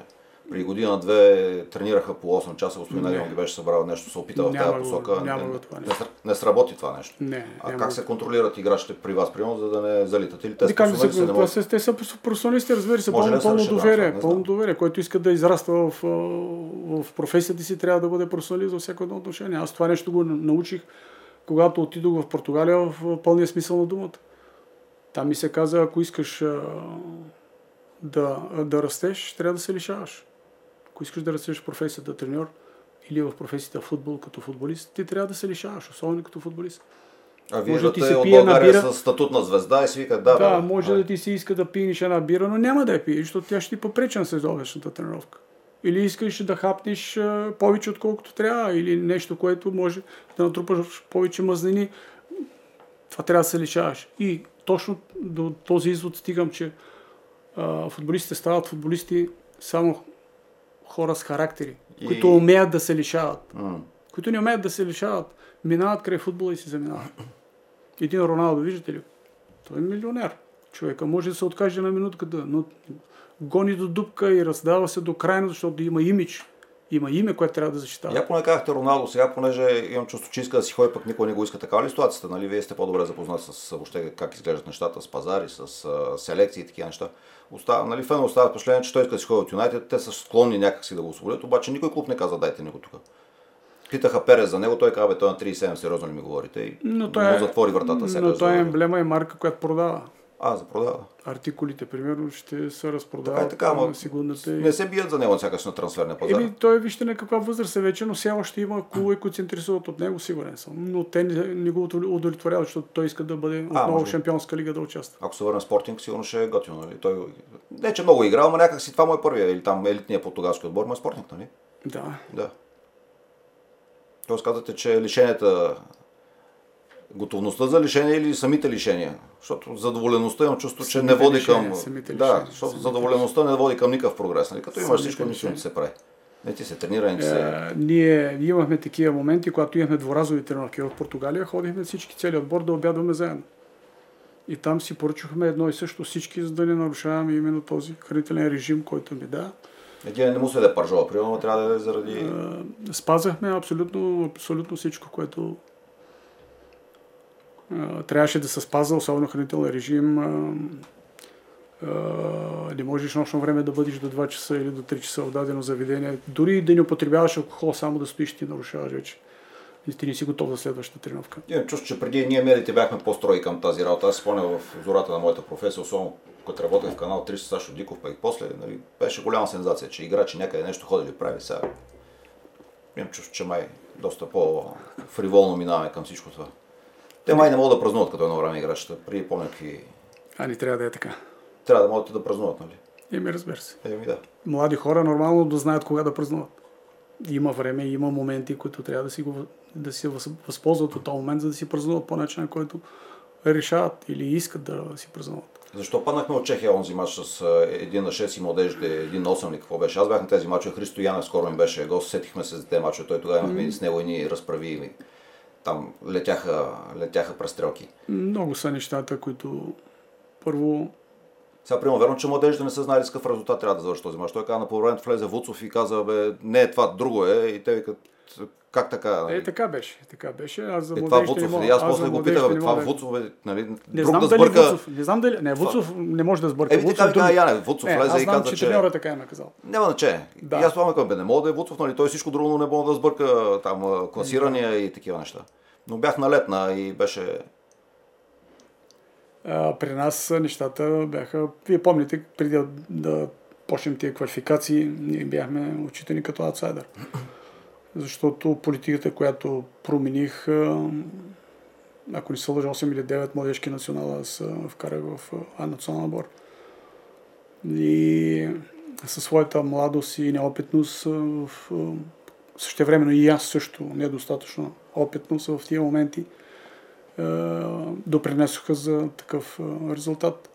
При година-две тренираха по 8 часа, господин. Ангел ги беше събрал нещо, се опита в тази посока. няма не, го това не, не сработи това нещо. Не, А как се контролират играчите при вас, примерно, за да не залитат? Или те способни се, се не са, те са професионалисти, разбира се, Може пълно, пълно доверие. Пълно доверие. Който иска да израства в, в професията си, трябва да бъде професионалист във всяко едно отношение. Аз това нещо го научих, когато отидох в Португалия в пълния смисъл на думата. Там ми се каза, ако искаш да, да растеш, трябва да се лишаваш. Ако искаш да в професията треньор или в професията футбол като футболист, ти трябва да се лишаваш, особено като футболист. А може да ти се от пие на България бира. с статут на звезда и си викат, да, Да, бе, може а, да ти се иска да пиеш една бира, но няма да я пиеш, защото тя ще ти попречи на сезонната тренировка. Или искаш да хапнеш повече отколкото трябва, или нещо, което може да натрупаш повече мазнини. Това трябва да се лишаваш. И точно до този извод стигам, че а, футболистите стават футболисти само хора с характери, И- които умеят да се лишават. м. Които не умеят да се лишават, минават край футбола и се заминават. Един Роналдо, виждате ли? Той е милионер. Човека може да се откаже на минутката, но гони до дупка и раздава се до крайно, защото има имидж. Има име, което трябва да защитава. Я поне казахте Роналдо, сега понеже имам чувство, че иска да си ходи, пък никой не го иска. Такава ли е ситуацията? Нали? Вие сте по-добре запознати с въобще как изглеждат нещата, с пазари, с а, селекции и такива неща. Остава, нали, фена остава впечатление, че той иска да си ходи от Юнайтед, те са склонни някакси да го освободят, обаче никой клуб не каза дайте ни го тук. Питаха Перес за него, той каза, бе, той на 37, сериозно ли ми говорите? И Но той му е, затвори вратата. сега но той е емблема и марка, която продава. А, за продава. Артикулите, примерно, ще се Така разпродават така, ама на сигурната. не се бият за него сякаш на трансферния пазар. Еми, той вижте на каква възраст е вече, но все още има клубове, които се интересуват от него, сигурен съм. Но те не, не го удовлетворяват, защото той иска да бъде отново може в шампионска лига да участва. Ако се върне спортинг, сигурно ще е готино. Нали? Той... Не, че много играл, но някак си това му е първия, или там елитния португалски отбор, но е спортинг, нали? Да. Да. Тоест казвате, че лишенията, готовността за лишение или самите лишения? Защото задоволеността имам чувство, че Самите не води лишения, към... самите да, лишения, защото самите задоволеността не води към никакъв прогрес. Нали? Като имаш всичко, нищо не се прави. Не ти се тренира, не ти се... Е, ние имахме такива моменти, когато имахме дворазови тренировки в Португалия, ходихме всички цели отбор да обядваме заедно. И там си поръчахме едно и също всички, за да не нарушаваме именно този хранителен режим, който ми да. Един не му се да е пържова, примерно, но трябва да е заради... Е, спазахме абсолютно, абсолютно всичко, което е, трябваше да се спазва, особено хранителен режим. Е, е, не можеш нощно време да бъдеш до 2 часа или до 3 часа в дадено заведение. Дори да не употребяваш алкохол, само да стоиш, ти нарушаваш вече. И ти не си готов за следващата тренировка. Имам чувство, че преди ние медите бяхме по-строи към тази работа. Аз спомням в зората на моята професия, особено като работех в канал 3 с Сашо Диков, пък после, нали, беше голяма сензация, че играчи някъде нещо ходили прави сега. Имам чувство, че май доста по-фриволно минаваме към всичко това. Те май не могат да празнуват като едно време играчите, при по-някакви... А не трябва да е така. Трябва да могат да празнуват, нали? Еми, разбира се. Еми да. Млади хора нормално да знаят кога да празнуват. Има време, има моменти, които трябва да си, го, да си възползват от този момент, за да си празнуват по начин, който решават или искат да си празнуват. Защо паднахме от Чехия онзи матч с 1 на 6 и младежите, 1 на 8 какво беше? Аз бях на тези матчове, Христо Янев скоро им беше го, сетихме се за тези матчове, той тогава имахме mm-hmm. с него и разправи там летяха, летяха престрелки. Много са нещата, които първо сега, примерно, верно, че младежите не са знали с какъв резултат трябва да завърши този мач. Той каза на полувремето влезе Вуцов и каза, бе, не е това, друго е. И те викат, как така? Нали? Е, така беше. Така беше. Аз за е, това Вуцов. Мога, аз после го питах, това Вуцов е, нали, не знам да сбърка... Вуцов, не знам дали... Не, Вуцов не може да сбърка. Е, Вуцов, така друг... Яне, Вуцов не, влезе и каза, че... Треньора така е наказал. Няма значение. Да. И аз това към бе, не мога да е Вуцов, нали, той всичко друго не мога да сбърка там класирания и такива неща. Но бях налетна и беше а, при нас нещата бяха, вие помните, преди да, да почнем тия квалификации, ние бяхме отчитани като аутсайдер. Защото политиката, която промених, ако не се лъжа 8 или 9 младежки национала, аз вкарах в А национална бор. И със своята младост и неопитност, в, същевременно и аз също недостатъчно опитност в тия моменти – допринесоха за такъв резултат.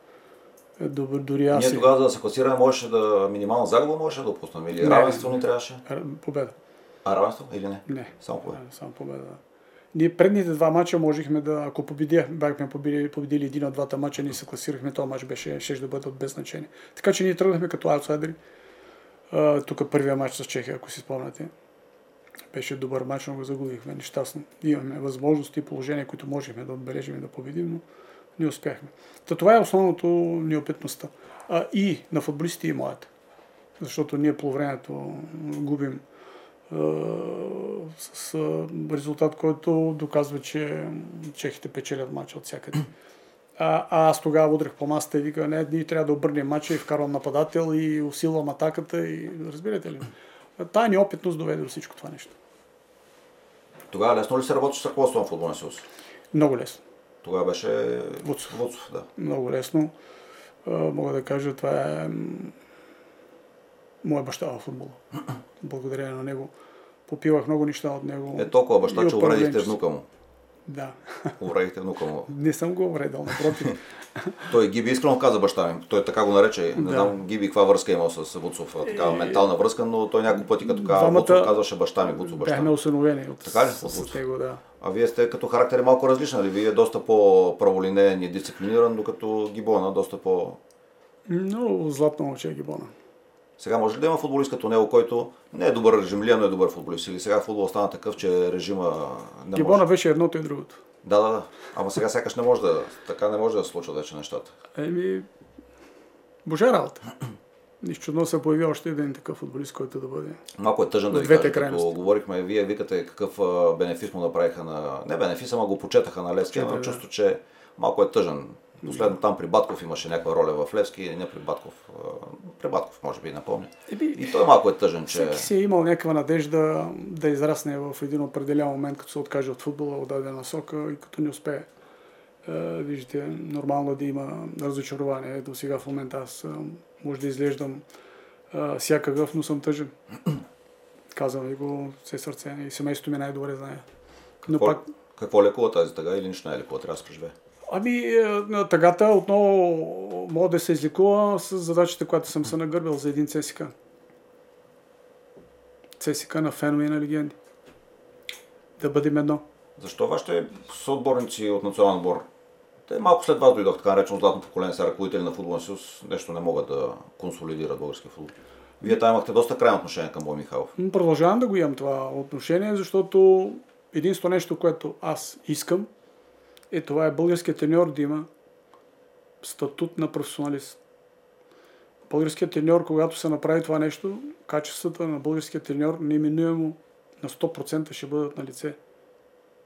Е, дори аз. Ние тогава, за да се класираме, можеше да минимална загуба можеше да допуснем или не, равенство не трябваше? Победа. А равенство или не? Не. Само победа. Само победа. Ние предните два мача можехме да, ако победя, бяхме победили, победили един от двата мача, ние се класирахме, този мач беше, ще да бъде от без значение. Така че ние тръгнахме като аутсайдери. Тук първия матч с Чехия, ако си спомняте беше добър мач, но го загубихме нещастно. Имаме възможности и положения, които можехме да отбележим и да победим, но не успяхме. Та това е основното неопитността. А, и на футболистите и моята. Защото ние по времето губим с резултат, който доказва, че чехите печелят матча от всякъде. А, а аз тогава удрях по масата и вика, не, ние трябва да обърнем матча и вкарвам нападател и усилвам атаката и разбирате ли? Тая неопитност доведе до всичко това нещо. Тогава лесно ли се работи с ръководство на футболния съюз? Много лесно. Тогава беше Вуцов. Вуцов да. Много лесно. Мога да кажа, това е моя баща в футбола. Благодарение на него. Попивах много неща от него. Е толкова баща, че увредихте внука му. Да. Увредихте внука му. Не съм го увредил, напротив. [laughs] Той Гиби искрено каза баща ми. Той така го нарече. Не да. знам Гиби каква връзка е имал с Вуцов. Такава е... ментална връзка, но той няколко пъти като казва Двамата... Вуцов казваше баща ми, Вуцов баща ми. Бяхме осъновени от, така ли? с, с, с него, да. А вие сте като характер е малко различен, нали? Вие е доста по-праволинеен и дисциплиниран, докато Гибона доста по... Много златно момче е Гибона. Сега може ли да има футболист като него, който не е добър режим, ли, но е добър футболист? Или сега футбол стана такъв, че режима не Гибона може? беше едното и другото. Да, да, да. Ама сега сякаш не може да, така не може да се случва вече нещата. Еми, божа работа. Нищо чудно се появи още един такъв футболист, който да бъде. Малко е тъжен да ви кажа, като говорихме, вие викате какъв бенефис му направиха на... Не бенефис, ама го почетаха на Левски, но чувство, че малко е тъжен. Последно там при Батков имаше някаква роля в Левски, не при Батков. При Батков, може би, напомня. И той малко е тъжен, че... Всеки си е имал някаква надежда да израсне в един определен момент, като се откаже от футбола, от дадена сока и като не успее. Виждате, нормално е да има разочарование. До сега в момента аз може да изглеждам всякакъв, но съм тъжен. [clears throat] Казвам ви го все сърце и семейството ми най-добре знае. Но какво, пак... какво лекува тази тъга или нищо не е лекува? Трябва да се преживее. Ами, е, тъгата отново мога да се излекува с задачата, която съм се нагърбил за един ЦСК. ЦСК на фенове и на легенди. Да бъдем едно. Защо вашите съотборници от национален отбор, те малко след вас дойдох така наречено златно поколение, са ръководители на футболен съюз, нещо не могат да консолидират българския футбол. Вие там имахте доста крайно отношение към Бой Михайлов. Продължавам да го имам това отношение, защото единствено нещо, което аз искам, е това е българският треньор да има статут на професионалист. Българският треньор, когато се направи това нещо, качествата на българския треньор неминуемо на 100% ще бъдат на лице.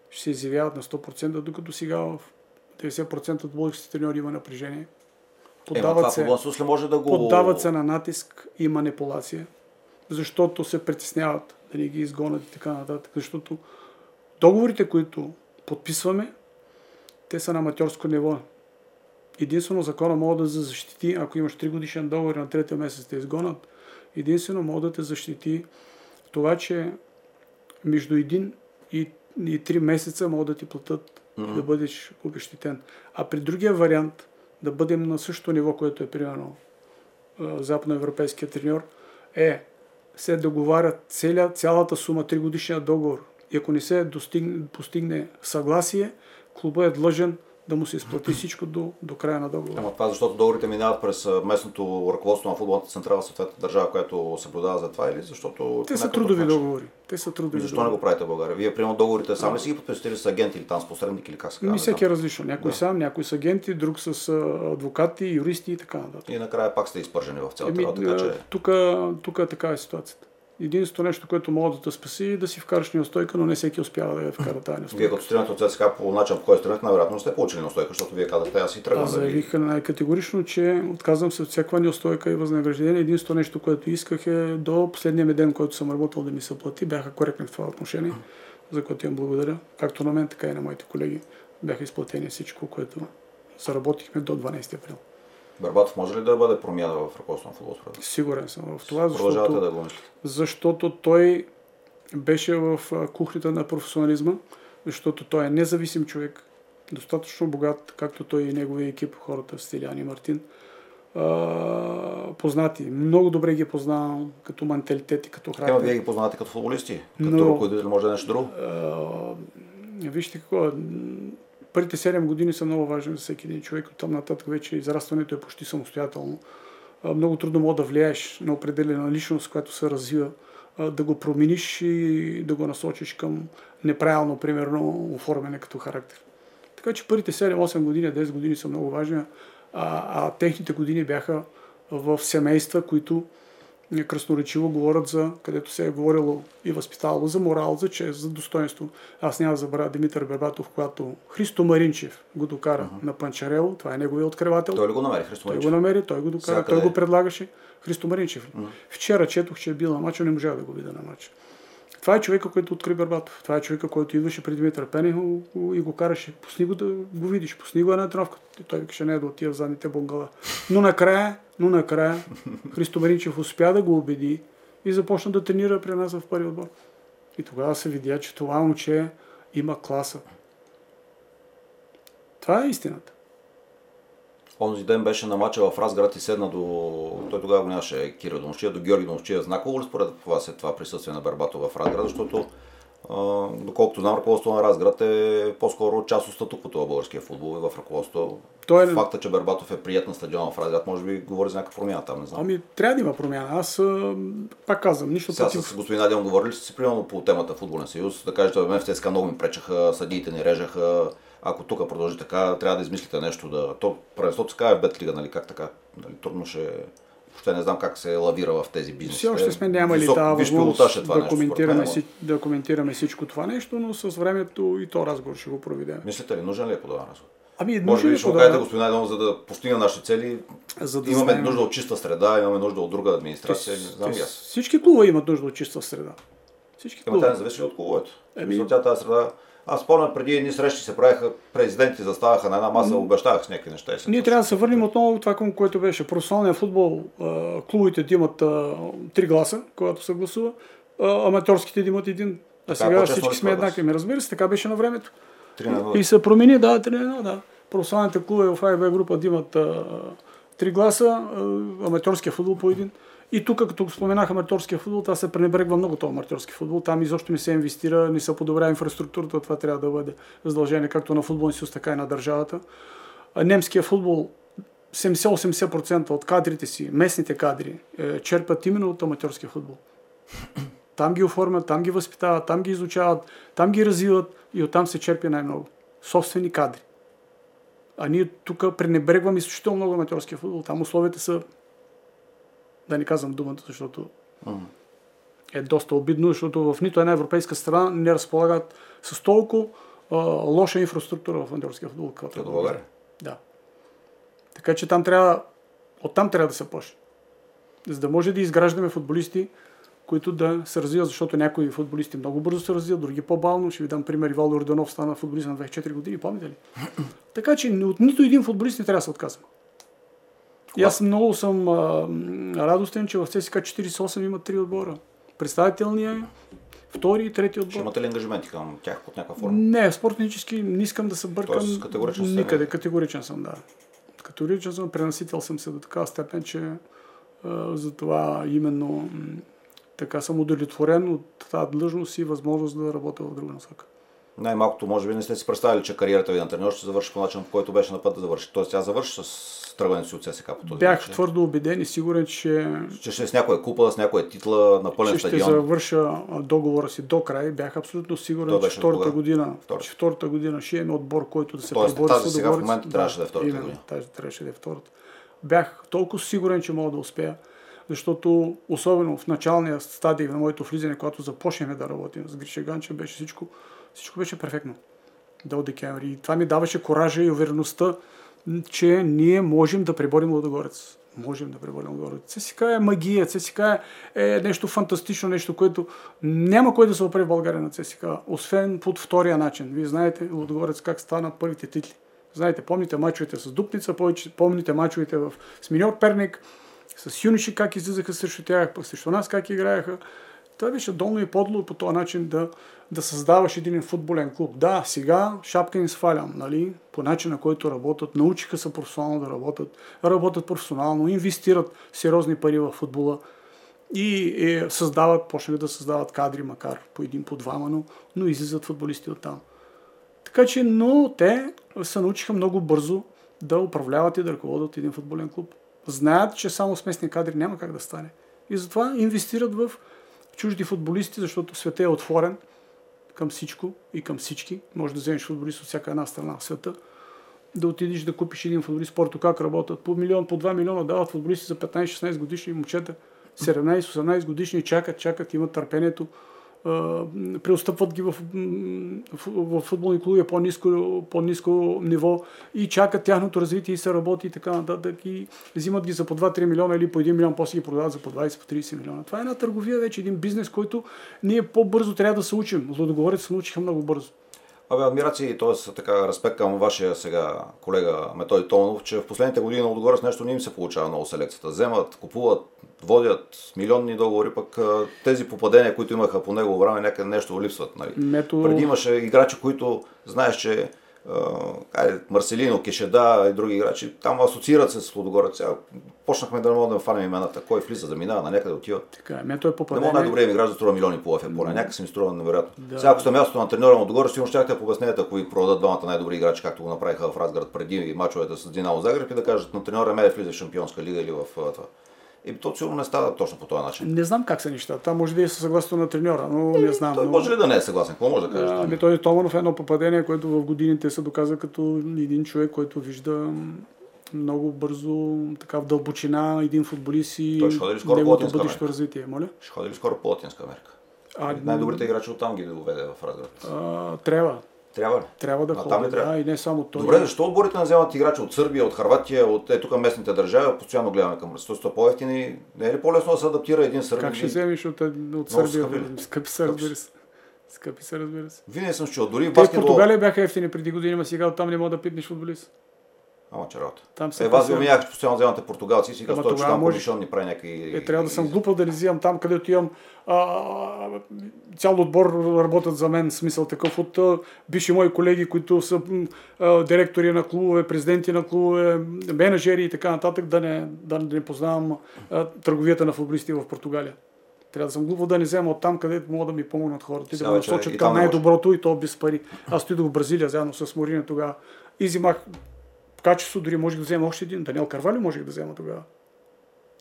Ще се изявяват на 100%, докато сега в 90% от българските треньори има напрежение. Поддават, е, се, може да го... поддават се на натиск и манипулация, защото се притесняват да не ги изгонят и така нататък. Защото договорите, които подписваме, те са на аматьорско ниво. Единствено закона мога да защити, ако имаш 3 годишен договор на третия месец те изгонат, единствено мога да те защити това, че между един и, и 3 месеца могат да ти платят mm-hmm. да бъдеш обещетен. А при другия вариант, да бъдем на същото ниво, което е примерно западноевропейския треньор, е се договарят целя, цялата сума 3 годишния договор. И ако не се достигне, постигне съгласие, клуба е длъжен да му се изплати всичко до, до края на договора. Ама това защото договорите минават през местното ръководство на футболната централа, съответната държава, която съблюдава за това или защото... Те са трудови договори. Те са трудови и защо договори. не го правите в България? Вие приемат договорите сам ли си ги подписате с агенти или там с посредник или как се казва? Ми всеки е различно. Някой да. сам, някой с агенти, друг с адвокати, юристи и така нататък. И накрая пак сте изпържени в цялата работа. Така, че... Тук, тук е така е ситуацията единственото нещо, което мога да те спаси е да си вкараш неустойка, но не всеки успява да я вкара тази неустойка. Вие като стреляте от ЦСКА по начин, по който стрелят, най-вероятно сте получили неустойка, защото вие казахте, аз си тръгвам. Аз заявих най-категорично, че отказвам се от всяка неустойка и възнаграждение. Единственото нещо, което исках е до последния ми ден, който съм работил да ми се плати. Бяха коректни в това отношение, за което им благодаря. Както на мен, така и на моите колеги. Бяха изплатени всичко, което заработихме до 12 април. Барбатов може ли да бъде промяна в ръководството на футбол? Сигурен съм в това, защото, да го защото той беше в кухнята на професионализма, защото той е независим човек, достатъчно богат, както той и неговия екип, хората в Стиляни Мартин. А, познати. Много добре ги познавам като менталитет и като характер. Ема вие ги познавате като футболисти? Като Но, ръководител може да е нещо друго? вижте какво първите 7 години са много важни за всеки един човек. От там нататък вече израстването е почти самостоятелно. Много трудно мога да влияеш на определена личност, която се развива, да го промениш и да го насочиш към неправилно, примерно, оформяне като характер. Така че първите 7-8 години, 10 години са много важни, а, а техните години бяха в семейства, които красноречиво говорят за, където се е говорило и възпитало за морал, за чест, за достоинство. Аз няма да забравя Димитър Бербатов, когато Христо Маринчев го докара uh-huh. на Панчарело, това е неговия откривател. Той ли го намери, Христо Маринчев? Той го намери, той го докара, той го предлагаше. Христо Маринчев. Uh-huh. Вчера четох, че е бил на матча, не можа да го видя на матча. Това е човека, който откри Бербатов. Това е човека, който идваше при Димитър Пенев и го караше. Пусни го да го видиш. Пусни го една тренировка. Той викаше не да отива в задните бунгала. Но накрая, но накрая Христо Маринчев успя да го убеди и започна да тренира при нас в първи отбор. И тогава се видя, че това момче има класа. Това е истината. Онзи ден беше на мача в Разград и седна до... Той тогава го нямаше Кира Домощия, до Георги Домощия. Знаково ли според това след това присъствие на Бербато в Разград, защото а, доколкото знам, ръководството на Разград е по-скоро част от статуквото в българския футбол и в ръководството. Той е... Факта, че Бербатов е прият на стадиона в Разград, може би говори за някаква промяна там, не знам. Ами, трябва да има промяна. Аз пак казвам, нищо Сега против... с господин Надян говорили сте си примерно по темата Футболен съюз, да кажете, мен в ЦСКА много ми пречаха, съдиите ни режаха, ако тук продължи така, трябва да измислите нещо да... То правенството така е в Бетлига, нали, как така? Нали, трудно ще... Въобще не знам как се лавира в тези бизнеси. Все още сме нямали тази възможност да, коментираме, си, да коментираме всичко това нещо, но с времето и то разговор ще го проведем. Мислите ли, нужен ли е подобен разговор? Ами, Може би ще кажете, господин Айдон, за да постигнем нашите цели, за да имаме знаем... нужда от чиста среда, имаме нужда от друга администрация. Те, не знам те, аз. Всички клубове имат нужда от чиста среда. Всички клубове. Ама тя не зависи от клубовете. Еми... Тя тази среда аз спомням преди едни срещи се правиха, президенти заставаха на една маса, обещавах с някакви неща. Ние трябва да се върнем отново това, към което беше. Професионалния футбол, клубите да имат три гласа, когато се гласува, аматорските да имат един. А сега всички сме еднакви. Ми разбира се, така беше на времето. И се промени, да, 3 на да. Професионалните клубове в АИБ група да имат три гласа, аматорския футбол по един. И тук, като споменаха аматорския футбол, това се пренебрегва много този аматорски футбол. Там изобщо не се инвестира, не се подобрява инфраструктурата, това трябва да бъде задължение както на футболния съюз, така и на държавата. Немския футбол 70-80% от кадрите си, местните кадри, е, черпат именно от аматорския футбол. Там ги оформят, там ги възпитават, там ги изучават, там ги развиват и оттам се черпи най-много. Собствени кадри. А ние тук пренебрегваме изключително много аматорския футбол. Там условията са да не казвам думата, защото е доста обидно, защото в нито една европейска страна не разполагат с толкова а, лоша инфраструктура в андорския футбол. Като е България. Да. Така че там трябва, оттам трябва да се почне. За да може да изграждаме футболисти, които да се развиват, защото някои футболисти много бързо се развиват, други по-бавно. Ще ви дам пример. Ивал Орденов стана футболист на 24 години, помните ли? [clears throat] така че от нито един футболист не трябва да се отказва. И аз много съм а, радостен, че в ЦСКА 48 има три отбора. Представителния, втори и трети отбор. Ще имате ли ангажименти към тях под някаква форма? Не, спортнически не искам да се бъркам. Тоест, категоричен Никъде, категоричен съм, да. Категоричен съм, пренасител съм се до такава степен, че а, за това именно така съм удовлетворен от тази длъжност и възможност да работя в друга насока. Най-малкото, може би, не сте си представили, че кариерата ви на треньор ще завърши по начин, по който беше на път да завърши. Тоест, тя завърши с тръгването си от ССК по този Бях начин. твърдо убеден и сигурен, че... Че ще е с някоя купа, с някоя титла на пълен че стадион. ще завърша договора си до край. Бях абсолютно сигурен, че втората година, Втора. че втората година ще имаме отбор, който да се Тоест, пребори тази сега в момента трябваше да е втората именно, година. Тази трябваше да е втората. Бях толкова сигурен, че мога да успея защото особено в началния стадий на моето влизане, когато започнахме да работим с Гриша Ганчев, беше всичко, всичко беше перфектно до декември. И това ми даваше коража и увереността, че ние можем да преборим Лодогорец. Можем да преборим Лодогорец. ЦСК е магия, ЦСК е нещо фантастично, нещо, което няма кой да се опре в България на ЦСК, освен под втория начин. Вие знаете Лодогорец как стана първите титли. Знаете, помните мачовете с Дупница, помните мачовете в Сминьор Перник, с юниши как излизаха срещу тях, пък срещу нас как играеха. Това беше долно и подло по този начин да, да създаваш един футболен клуб. Да, сега шапка им свалям, нали? По начина, който работят, научиха се професионално да работят, работят професионално, инвестират сериозни пари в футбола и е, създават, почнаха да създават кадри, макар по един, по двама, но, но излизат футболисти от там. Така че, но те се научиха много бързо да управляват и да ръководят един футболен клуб знаят, че само с местни кадри няма как да стане. И затова инвестират в чужди футболисти, защото света е отворен към всичко и към всички. Може да вземеш футболист от всяка една страна в света, да отидеш да купиш един футболист. Порто как работят? По милион, по 2 милиона дават футболисти за 15-16 годишни момчета. 17-18 годишни чакат, чакат, имат търпението преостъпват ги в, в, в футболни клубове по-низко, по-низко ниво и чакат тяхното развитие и се работи и така нататък и взимат ги за по 2-3 милиона или по 1 милион, после ги продават за по 20-30 милиона. Това е една търговия вече, един бизнес, който ние по-бързо трябва да се учим. Злодоговорец се научиха много бързо. Абе, адмирации, т.е. така респект към вашия сега колега Методи Томанов, че в последните години на Отгорец нещо не им се получава много селекцията. Вземат, купуват, водят милионни договори, пък тези попадения, които имаха по него време, някъде нещо липсват. Нали? Мето... Преди имаше играчи, които знаеш, че Марселино, Кешеда и други играчи, там асоциират се с Лудогорец. Сега почнахме да не можем да фанем имената. Кой влиза, да минава, на някъде отива. Така е, мето е попадение. Не мога най-добре ми играч да струва милиони по ФП, поне. Някак се ми струва невероятно. Да. Сега, ако сте мястото на треньора му отгоре, сигурно ще да побеснете, ако ви продадат двамата най-добри играчи, както го направиха в Разград преди мачовете с Динамо Загреб и да кажат на треньора ме влиза в Шампионска лига или в това. И то сигурно не става точно по този начин. Не знам как са нещата. Там може да е със съгласието на треньора, но не знам. Той но... може ли да не е съгласен? Какво може да каже? Ами той Томанов е едно попадение, което в годините се доказа като един човек, който вижда много бързо, така в дълбочина, един футболист и неговото бъдещо развитие. Моля? Ще ходи ли скоро по Латинска Америка? А, Най-добрите играчи оттам ги доведе в разград. Трябва. Трябва ли? Трябва да ходи, трябва. да, и не само той. Добре, защо отборите не вземат играчи от Сърбия, от Харватия, от ето към местните държави, постоянно гледаме към ресурсите по-ефтини. Не е ли по-лесно да се адаптира един сърби? Как ще вземеш от, от Сърбия? Скъпи, скъпи са, разбира се. Скъпи са, разбира се. Винаги съм чул. Дори в баскетбол... Португалия бяха ефтини преди години, но сега оттам не мога да пипнеш футболист. Ама че работа. Там се е, ви умиях, че постоянно вземате португалци сега стоя, че там може... ни прави някакви... Е, трябва да съм глупав да не взимам там, където имам а, цял отбор работят за мен, смисъл такъв от а, бивши мои колеги, които са а, директори на клубове, президенти на клубове, менеджери и така нататък, да не, да не познавам а, търговията на футболисти в Португалия. Трябва да съм глупо да не взема от там, където могат да ми помогнат хората. И да ме насочат към най-доброто и то без пари. Аз отидох в Бразилия заедно с Мориня тогава и взимах качество дори можех да взема още един. Даниел Карвали можех да взема тогава.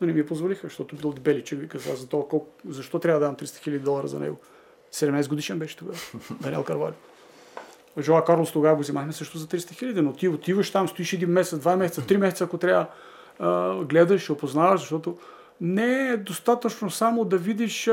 Но не ми позволиха, защото бил дебеличък. Вика, за това, колко, защо трябва да дам 300 хиляди долара за него? 17 годишен беше тогава. [laughs] Даниел Карвали. Жоа Карлос тогава го взимахме също за 300 хиляди, но ти отиваш там, стоиш един месец, два месеца, три месеца, ако трябва, гледаш, опознаваш, защото не е достатъчно само да видиш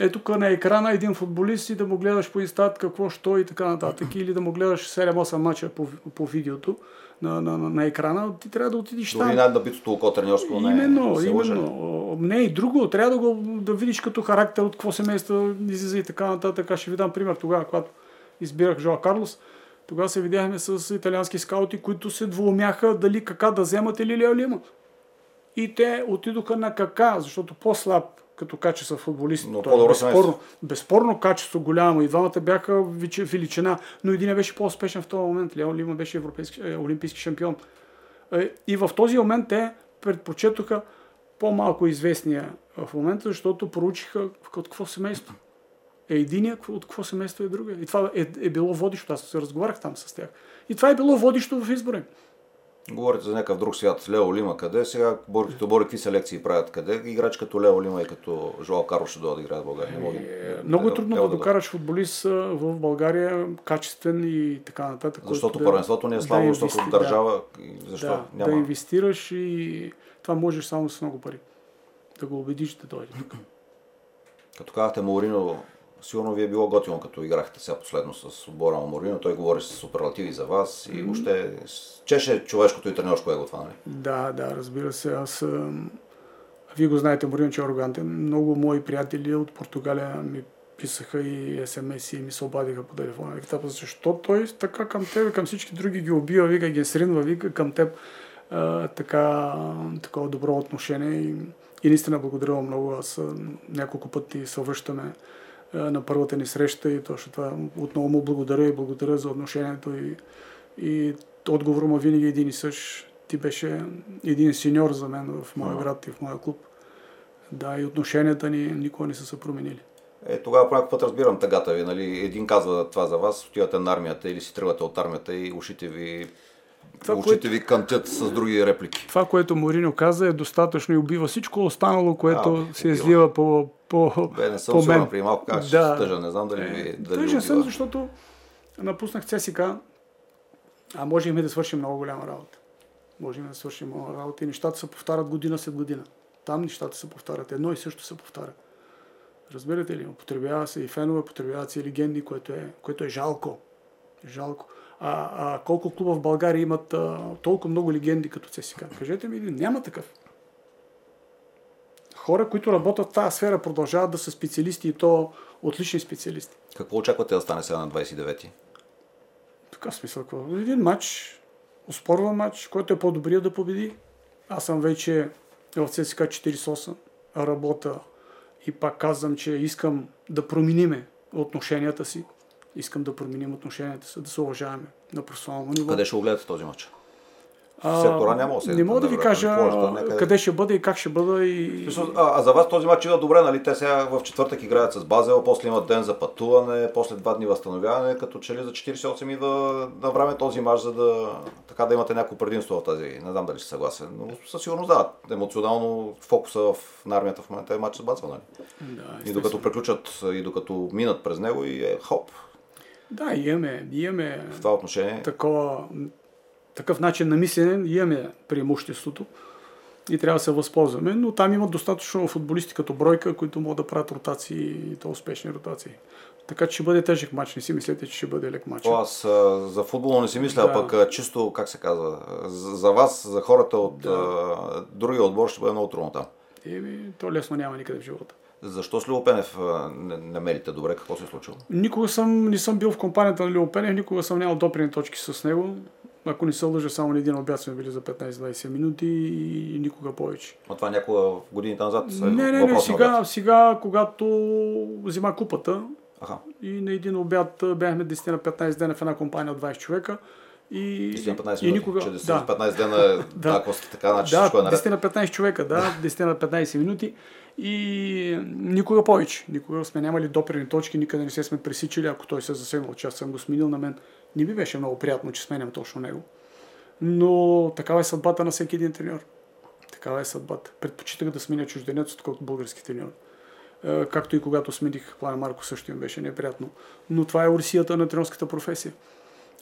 е тук на екрана един футболист и да му гледаш по инстат какво, що и така нататък, или да му гледаш 7-8 мача по, по видеото на, на, на, на екрана, ти трябва да отидеш Дори там. най-набитото око треньорско не Именно, лъже. именно. Не и друго. Трябва да го да видиш като характер от какво семейство излиза и така нататък. Аз ще ви дам пример тогава, когато избирах Жоа Карлос. Тогава се видяхме с италиански скаути, които се двумяха дали кака да вземат или Лео Лима. И те отидоха на кака, защото по-слаб като качество футболист. Но Той е безспорно, безспорно качество голямо. И двамата бяха величина, но един беше по-успешен в този момент. Лео Лима беше европейски, е, олимпийски шампион. Е, И в този момент те предпочетоха по-малко известния в момента, защото проучиха от какво семейство. Е единия, от какво семейство е другия. И това е, е било водещо. Аз се разговарях там с тях. И това е било водещо в избора. Говорите за някакъв друг свят. Лео Лима къде? Сега борките бори какви селекции правят къде? Играч като Лео Лима и като Жоал Карло ще дойдат да играят в България. Не мога. Е, Много е трудно да докараш футболист в България, качествен и така нататък. Защото да- първенството не е да слабо, защото инвести- държава. и Защо? Да, да, Няма. да инвестираш и това можеш само с много пари. Да го убедиш да дойде. Като казахте Морино, сигурно ви е било готино, като играхте сега последно с отбора на Морино. Той говори с суперлативи за вас и въобще с- чеше човешкото и треньорско его това, нали? Да, да, разбира се. Аз. Вие го знаете, Морино, че е арогантен. Много мои приятели от Португалия ми писаха и смс и ми се обадиха по телефона. Викат, «Абе, защо той така към теб, към всички други ги убива, вика, ги сринва, вика към теб а, така, такова добро отношение. И, и наистина благодаря много. Аз няколко пъти се връщаме на първата ни среща и точно това отново му благодаря и благодаря за отношението и, и отговорът му винаги е един и същ. Ти беше един сеньор за мен в моя град и в моя клуб. Да, и отношенията ни никога не са се променили. Е, тогава по някакъв път разбирам тъгата ви, нали? Един казва това за вас, отивате на армията или си тръгвате от армията и ушите ви, Това, ушите което- ви кънтят с други реплики. Това, което Морино каза е достатъчно и убива всичко останало, което А, се излива по, по, Бе, не съм по мен. преди малко как Да. тъжа, не знам дали ви Е, дали Тъжен съм, защото напуснах ЦСК, а можехме да свършим много голяма работа. Можем да свършим много работа и нещата се повтарят година след година. Там нещата се повтарят. Едно и също се повтаря. Разбирате ли? Употребява се и фенове, потребяват се и легенди, което е, което е жалко. Жалко. А, а колко клуба в България имат а, толкова много легенди като ЦСКА? Кажете ми, няма такъв. Хора, които работят в тази сфера, продължават да са специалисти и то отлични специалисти. Какво очаквате да стане сега на 29-ти? Така смисъл. какво? Един матч, успорван матч, който е по-добрия да победи. Аз съм вече в ЦСКА 48, работа и пак казвам, че искам да промениме отношенията си. Искам да променим отношенията си, да се уважаваме на професионално ниво. Къде ще го гледате този матч? Сектора няма да Не мога да ви кажа къде- къде ще бъде и как ще бъда. И... А, а за вас този матч идва добре, нали? Те сега в четвъртък играят с Базел, после имат ден за пътуване, после два дни възстановяване, като че ли за 48 идва на време този матч, за да, така да имате някакво предимство в тази. Не знам дали ще съгласен, но със сигурност да. Емоционално фокуса в, на армията в момента е матч с Базел, нали? Да, И докато приключат и докато минат през него и е хоп. Да, имаме, имаме В това отношение такова, такъв начин на мислене, имаме преимуществото и трябва да се възползваме, но там има достатъчно футболисти като бройка, които могат да правят ротации и то успешни ротации. Така че ще бъде тежък матч, не си мислете, че ще бъде лек матч. Аз а, за футбол не си мисля, Да. а пък а, чисто, как се казва, за, за вас, за хората от Да. а, другия отбор ще бъде много трудно там. Еми, то лесно няма никъде в живота. Защо с Любо Пенев а, не, не мерите добре? Какво се е случило? Никога съм, не съм бил в компанията на Лио Пенев, никога съм нямал допрени точки с него. Ако не се лъжа, само на един обяд сме били за 15-20 минути и никога повече. А това някога в годините назад са Не, не, не, сега, сега, когато взима купата, Аха. и на един обяд бяхме 10 на 15 дена в една компания от 20 човека. И, 10 на 15 и минути, никога... че 10 да, на 15 дена, [laughs] Да. да. ако сте така, значи да, всичко е наред. 10 на 15 човека, да, [laughs] 10 на 15 минути. И никога повече. Никога сме нямали допрени точки, никъде не се сме пресичали, ако той се е засегнал, че аз съм го сменил на мен. Не би беше много приятно, че сменям точно него. Но такава е съдбата на всеки един треньор. Такава е съдбата. Предпочитах да сменя чужденец, отколкото български треньор. Е, Както и когато смених Плана Марко, също им беше неприятно. Но това е урсията на тренерската професия.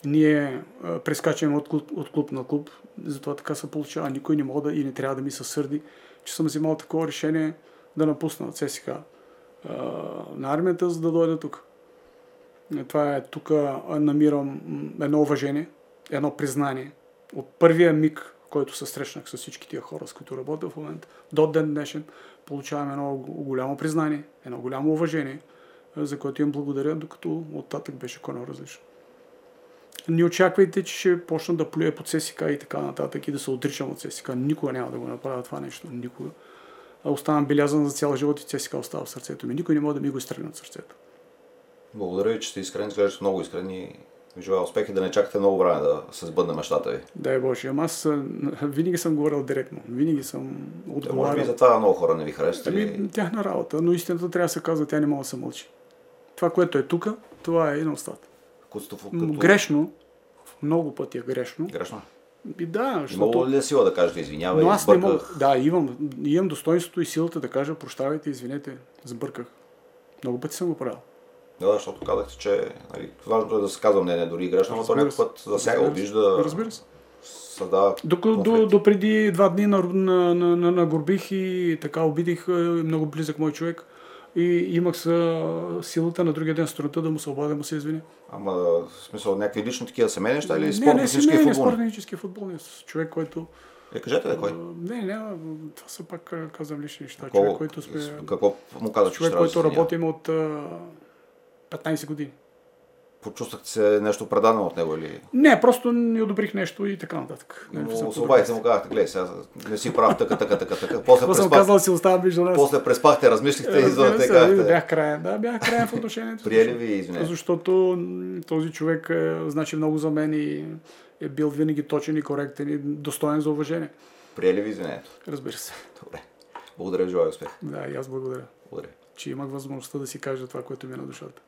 Ние е, прескачаме от клуб, от клуб на клуб, затова така се получава. Никой не мога да и не трябва да ми се сърди, че съм взимал такова решение да напусна ЦСК е, на армията, за да дойда тук. Е, Това е тук намирам едно уважение, едно признание От първия миг, който се срещнах с всички тия хора, с които работя в момента, до ден днешен, получавам едно голямо признание, едно голямо уважение, за което им благодаря, докато оттатък беше коно различно. Не очаквайте, че ще почна да плюя под ССК и така нататък и да се отричам от ССК. Никога няма да го направя това нещо. Никога. А оставам белязан за цял живот и ССК остава в сърцето ми. Никой не може да ми го изтръгне от сърцето. Благодаря ви, че сте искрени, изглеждате много искрени желая успех и да не чакате много време да се сбъдне мечтата ви. Дай Боже, ама аз винаги съм говорил директно. Винаги съм отговарял. може би за това много хора не ви харесват. Ами, тяхна работа, но истината трябва да се казва, тя не може да се мълчи. Това, което е тук, това е и на устата. Като... Грешно, много пъти е грешно. Грешно. И да, защото... Имало ли е сила да кажете извинявай, Но аз не мога. Да, имам, имам достоинството и силата да кажа прощавайте, извинете, сбърках. Много пъти съм го правил. Да, защото казахте, че нали, важното е да се казва мнение, дори грешно, но то някакъв път засяга, обижда. Разбира се. Съда, до, до, до, преди два дни на, на, на, на, на горбих и така обидих много близък мой човек и имах са силата на другия ден сутринта да му се обадя, му се извиня. Ама в смисъл някакви лично такива семейни неща или спортнически футбол? Не, не, спортнически футбол. Човек, който... Е, кажете да кой? Не, не, това са пак казвам лични неща. Какво, човек, който сме... Какво му казах, Човек, който работим от 15 години. Почувствахте се нещо предано от него или? Не, просто не одобрих нещо и така нататък. Но се обадихте му казахте, гледай, сега не си прав, така, така, така, така. После преспах... съм казал, си оставам между нас. После преспахте, размислихте и извънте казахте. Бях краен, да, бях краен в отношението. [laughs] Приели ви, извинете. Защото този човек е, значи много за мен и е бил винаги точен и коректен и достоен за уважение. Приели ви извинението? Разбира се. Добре. Благодаря, желая успех. Да, и аз благодаря. Благодаря. Че имах възможността да си кажа това, което ми е на душата.